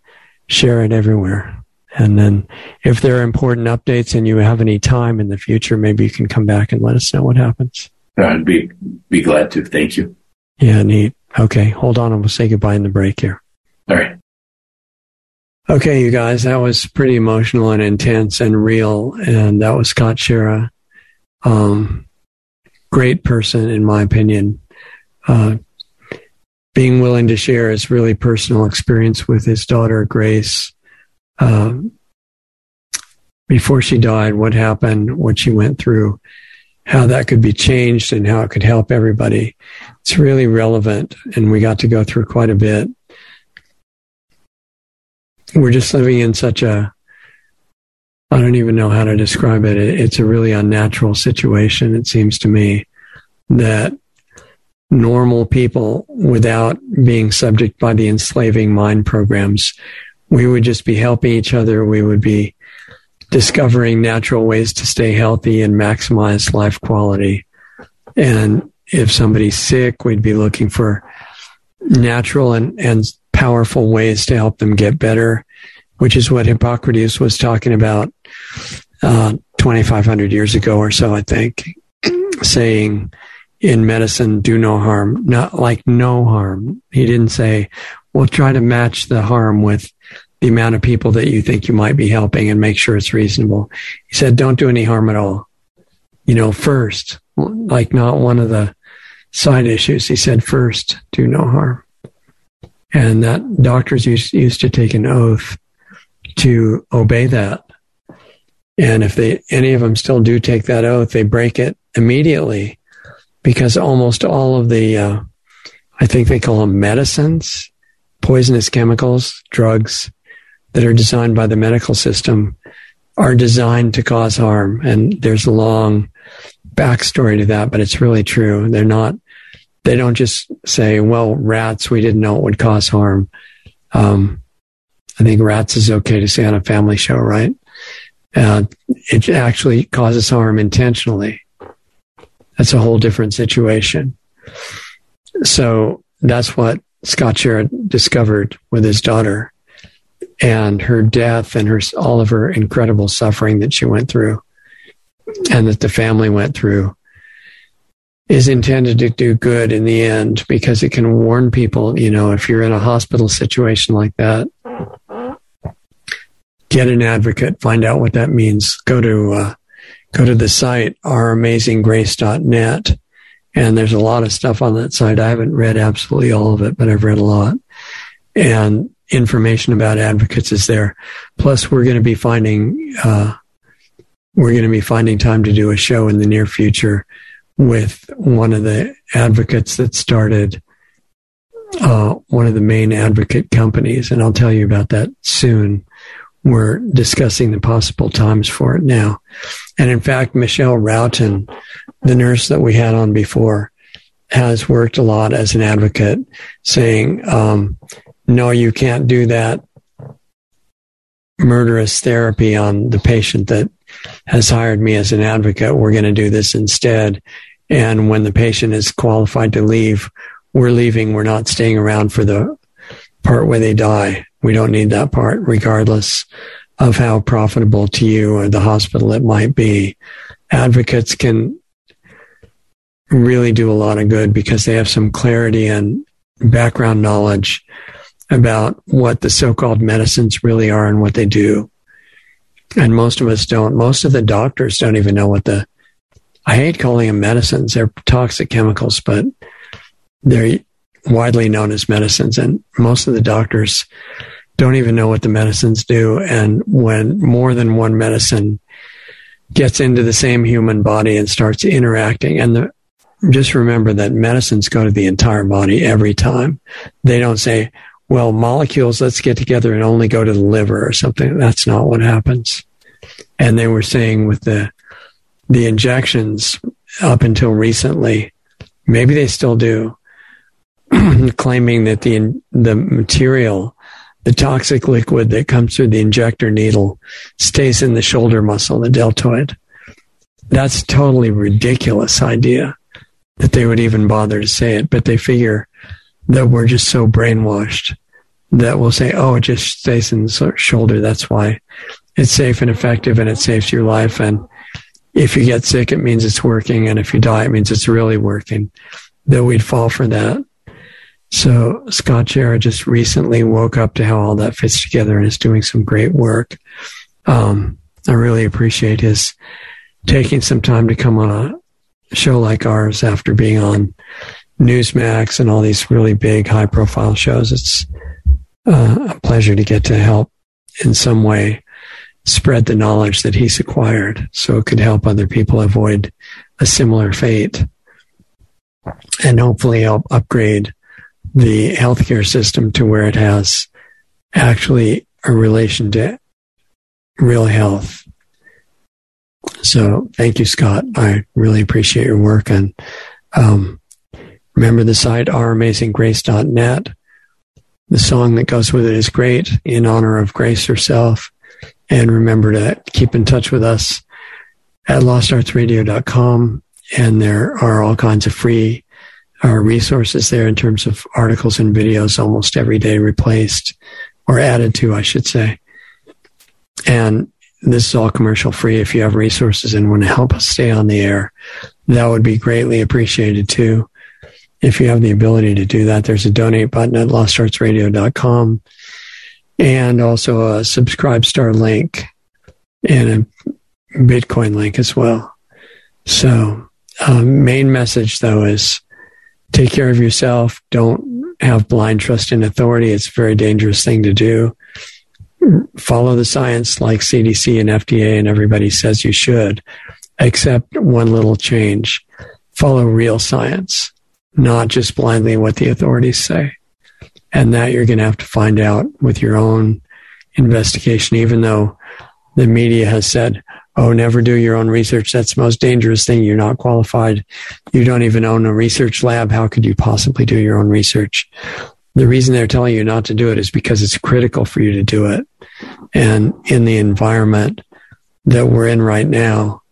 share it everywhere. And then, if there are important updates and you have any time in the future, maybe you can come back and let us know what happens. I'd be be glad to. Thank you. Yeah, neat. Okay, hold on, and we'll say goodbye in the break here. All right. Okay, you guys, that was pretty emotional and intense and real, and that was Scott Schara. Um, great person, in my opinion. Uh, being willing to share his really personal experience with his daughter Grace. Um, before she died, what happened, what she went through, how that could be changed and how it could help everybody. It's really relevant, and we got to go through quite a bit. We're just living in such a I don't even know how to describe it. It's a really unnatural situation, it seems to me, that normal people, without being subject by the enslaving mind programs, we would just be helping each other. We would be discovering natural ways to stay healthy and maximize life quality. And if somebody's sick, we'd be looking for natural and, and powerful ways to help them get better, which is what Hippocrates was talking about uh, 2,500 years ago or so, I think, saying in medicine, do no harm, not like no harm. He didn't say, we'll try to match the harm with the amount of people that you think you might be helping and make sure it's reasonable. He said, don't do any harm at all. You know, first, like not one of the side issues. He said, first, do no harm. And that doctors used, used to take an oath to obey that. And if they, any of them still do take that oath, they break it immediately because almost all of the, uh, I think they call them medicines, poisonous chemicals, drugs, that are designed by the medical system are designed to cause harm. And there's a long backstory to that, but it's really true. They're not, they don't just say, well, rats, we didn't know it would cause harm. Um, I think rats is okay to say on a family show, right? Uh, it actually causes harm intentionally. That's a whole different situation. So that's what Scott Schara discovered with his daughter and her death and her all of her incredible suffering that she went through and that the family went through is intended to do good in the end because it can warn people, you know, if you're in a hospital situation like that, get an advocate, find out what that means. Go to, uh, go to the site, ouramazinggrace.net. And there's a lot of stuff on that site. I haven't read absolutely all of it, but I've read a lot. And information about advocates is there. Plus, we're going to be finding, uh, we're going to be finding time to do a show in the near future with one of the advocates that started uh, one of the main advocate companies, and I'll tell you about that soon. We're discussing the possible times for it now. And in fact, Michelle Routon, the nurse that we had on before, has worked a lot as an advocate saying, um, no, you can't do that murderous therapy on the patient that has hired me as an advocate. We're going to do this instead. And when the patient is qualified to leave, we're leaving. We're not staying around for the part where they die. We don't need that part, regardless of how profitable to you or the hospital it might be. Advocates can really do a lot of good because they have some clarity and background knowledge about what the so-called medicines really are and what they do. And most of us don't. Most of the doctors don't even know what the, I hate calling them medicines. They're toxic chemicals, but they're widely known as medicines. And most of the doctors don't even know what the medicines do. And when more than one medicine gets into the same human body and starts interacting, and the, just remember that medicines go to the entire body every time. They don't say, well, molecules, let's get together and only go to the liver or something. That's not what happens. And they were saying with the, the injections up until recently, maybe they still do, claiming that the, the material, the toxic liquid that comes through the injector needle stays in the shoulder muscle, the deltoid. That's totally ridiculous idea that they would even bother to say it, but they figure that we're just so brainwashed that we'll say, oh, it just stays in the shoulder. That's why it's safe and effective and it saves your life. And if you get sick, it means it's working. And if you die, it means it's really working. That we'd fall for that. So Scott Schara just recently woke up to how all that fits together and is doing some great work. Um, I really appreciate his taking some time to come on a show like ours after being on Newsmax and all these really big high profile shows. It's uh, a pleasure to get to help in some way spread the knowledge that he's acquired so it could help other people avoid a similar fate and hopefully help upgrade the healthcare system to where it has actually a relation to real health. So thank you, Scott. I really appreciate your work. And um, remember the site, ouramazinggrace.net. The song that goes with it is great in honor of Grace herself. And remember to keep in touch with us at lostartsradio.com. And there are all kinds of free uh, resources there in terms of articles and videos almost every day replaced or added to, I should say. And this is all commercial free. If you have resources and want to help us stay on the air, that would be greatly appreciated too if you have the ability to do that, there's a donate button at lostartsradio.com and also a subscribe star link and a Bitcoin link as well. So, um, main message though is take care of yourself. Don't have blind trust in authority. It's a very dangerous thing to do. Follow the science like CDC and FDA and everybody says you should, except one little change. Follow real science not just blindly what the authorities say. And that you're going to have to find out with your own investigation, even though the media has said, oh, never do your own research. That's the most dangerous thing. You're not qualified. You don't even own a research lab. How could you possibly do your own research? The reason they're telling you not to do it is because it's critical for you to do it. And in the environment that we're in right now,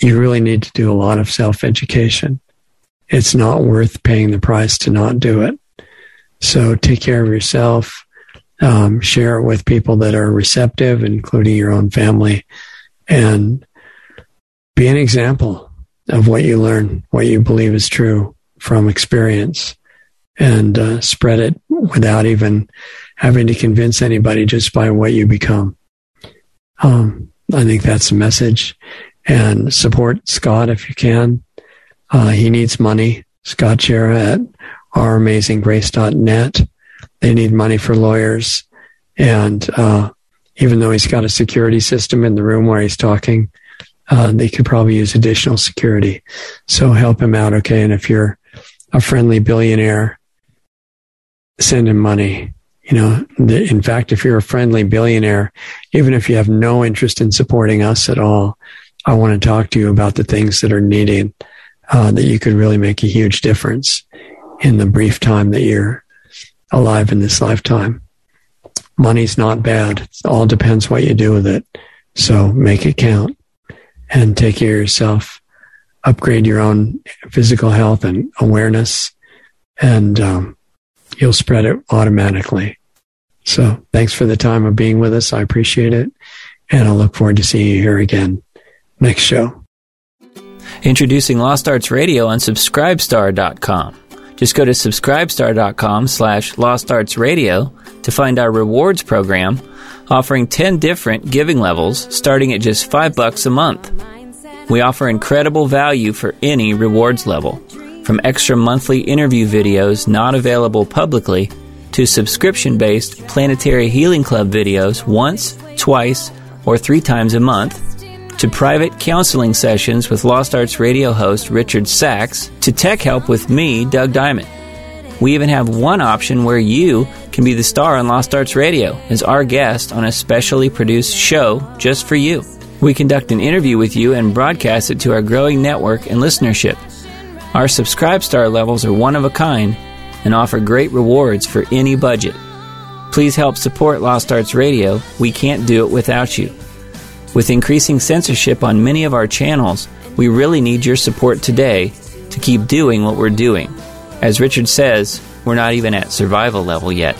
you really need to do a lot of self education it's not worth paying the price to not do it. So take care of yourself. Um, share it with people that are receptive, including your own family, and be an example. of what you learn, what you believe is true from experience, and uh, spread it without even having to convince anybody just by what you become. Um, I think that's the message. And support Scott if you can. Uh, he needs money. Scott Schara at ouramazinggrace.net. They need money for lawyers. And uh, even though he's got a security system in the room where he's talking, uh, they could probably use additional security. So help him out, okay? And if you're a friendly billionaire, send him money. You know, in fact, if you're a friendly billionaire, even if you have no interest in supporting us at all, I want to talk to you about the things that are needed uh, that you could really make a huge difference in the brief time that you're alive in this lifetime. Money's not bad. It all depends what you do with it. So make it count and take care of yourself. Upgrade your own physical health and awareness, and um, you'll spread it automatically. So thanks for the time of being with us. I appreciate it. And I'll look forward to seeing you here again next show. Introducing Lost Arts Radio on Subscribestar.com. Just go to subscribestar.com slash Lost Arts Radio to find our rewards program offering 10 different giving levels starting at just 5 bucks a month. We offer incredible value for any rewards level, from extra monthly interview videos not available publicly to subscription based Planetary Healing Club videos once, twice, or three times a month to private counseling sessions with Lost Arts radio host Richard Sacks, to tech help with me, Doug Diamond. We even have one option where you can be the star on Lost Arts Radio as our guest on a specially produced show just for you. We conduct an interview with you and broadcast it to our growing network and listenership. Our subscribe star levels are one of a kind and offer great rewards for any budget. Please help support Lost Arts Radio. We can't do it without you. With increasing censorship on many of our channels, we really need your support today to keep doing what we're doing. As Richard says, we're not even at survival level yet.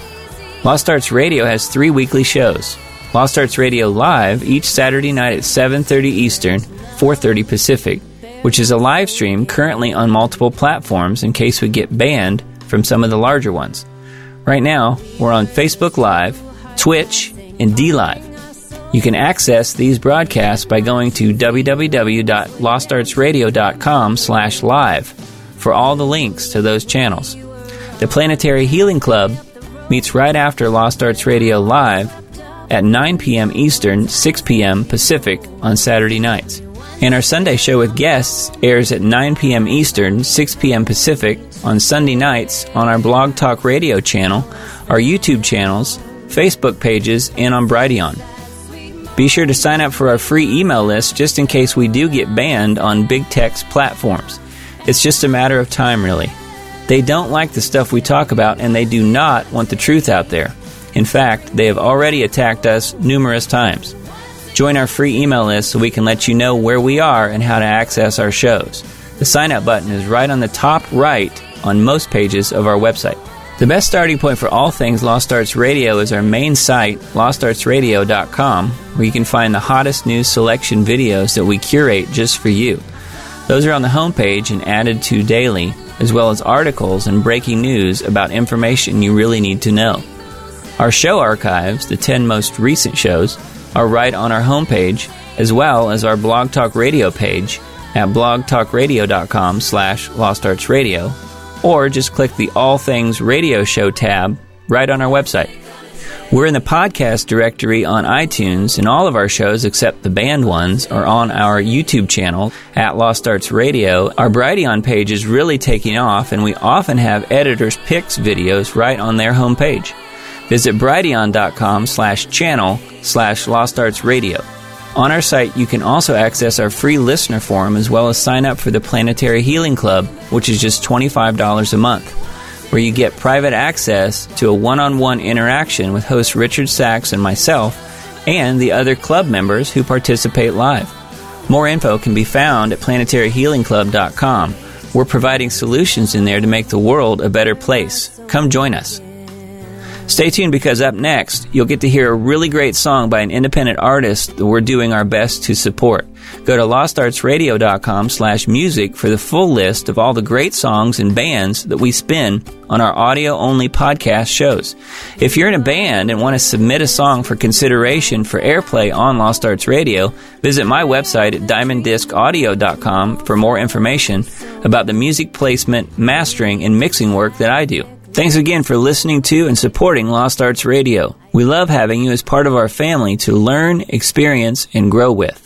Lost Arts Radio has three weekly shows. Lost Arts Radio Live each Saturday night at 7:30 Eastern, 4:30 Pacific, which is a live stream currently on multiple platforms in case we get banned from some of the larger ones. Right now, we're on Facebook Live, Twitch, and DLive. You can access these broadcasts by going to www.lostartsradio.com slash live for all the links to those channels. The Planetary Healing Club meets right after Lost Arts Radio Live at 9 p.m. Eastern, 6 p.m. Pacific on Saturday nights. And our Sunday show with guests airs at 9 p.m. Eastern, 6 p.m. Pacific on Sunday nights on our Blog Talk Radio channel, our YouTube channels, Facebook pages, and on Brighteon. Be sure to sign up for our free email list just in case we do get banned on big tech's platforms. It's just a matter of time, really. They don't like the stuff we talk about and they do not want the truth out there. In fact, they have already attacked us numerous times. Join our free email list so we can let you know where we are and how to access our shows. The sign up button is right on the top right on most pages of our website. The best starting point for all things Lost Arts Radio is our main site, lostartsradio.com, where you can find the hottest news selection videos that we curate just for you. Those are on the homepage and added to daily, as well as articles and breaking news about information you really need to know. Our show archives, the 10 most recent shows, are right on our homepage, as well as our Blog Talk Radio page at blogtalkradio.com slash lostartsradio or just click the All Things Radio Show tab right on our website. We're in the podcast directory on iTunes, and all of our shows, except the banned ones, are on our YouTube channel at Lost Arts Radio. Our Brighteon page is really taking off, and we often have editors' picks videos right on their homepage. Visit brighteon.com slash channel slash Lost Arts Radio. On our site, you can also access our free listener forum as well as sign up for the Planetary Healing Club, which is just $25 a month, where you get private access to a one on one interaction with host Richard Sacks and myself and the other club members who participate live. More info can be found at planetaryhealingclub.com. We're providing solutions in there to make the world a better place. Come join us. Stay tuned because up next, you'll get to hear a really great song by an independent artist that we're doing our best to support. Go to lostartsradio.com slash music for the full list of all the great songs and bands that we spin on our audio only podcast shows. If you're in a band and want to submit a song for consideration for airplay on Lost Arts Radio, visit my website at diamonddiscaudio.com for more information about the music placement, mastering, and mixing work that I do. Thanks again for listening to and supporting Lost Arts Radio. We love having you as part of our family to learn, experience, and grow with.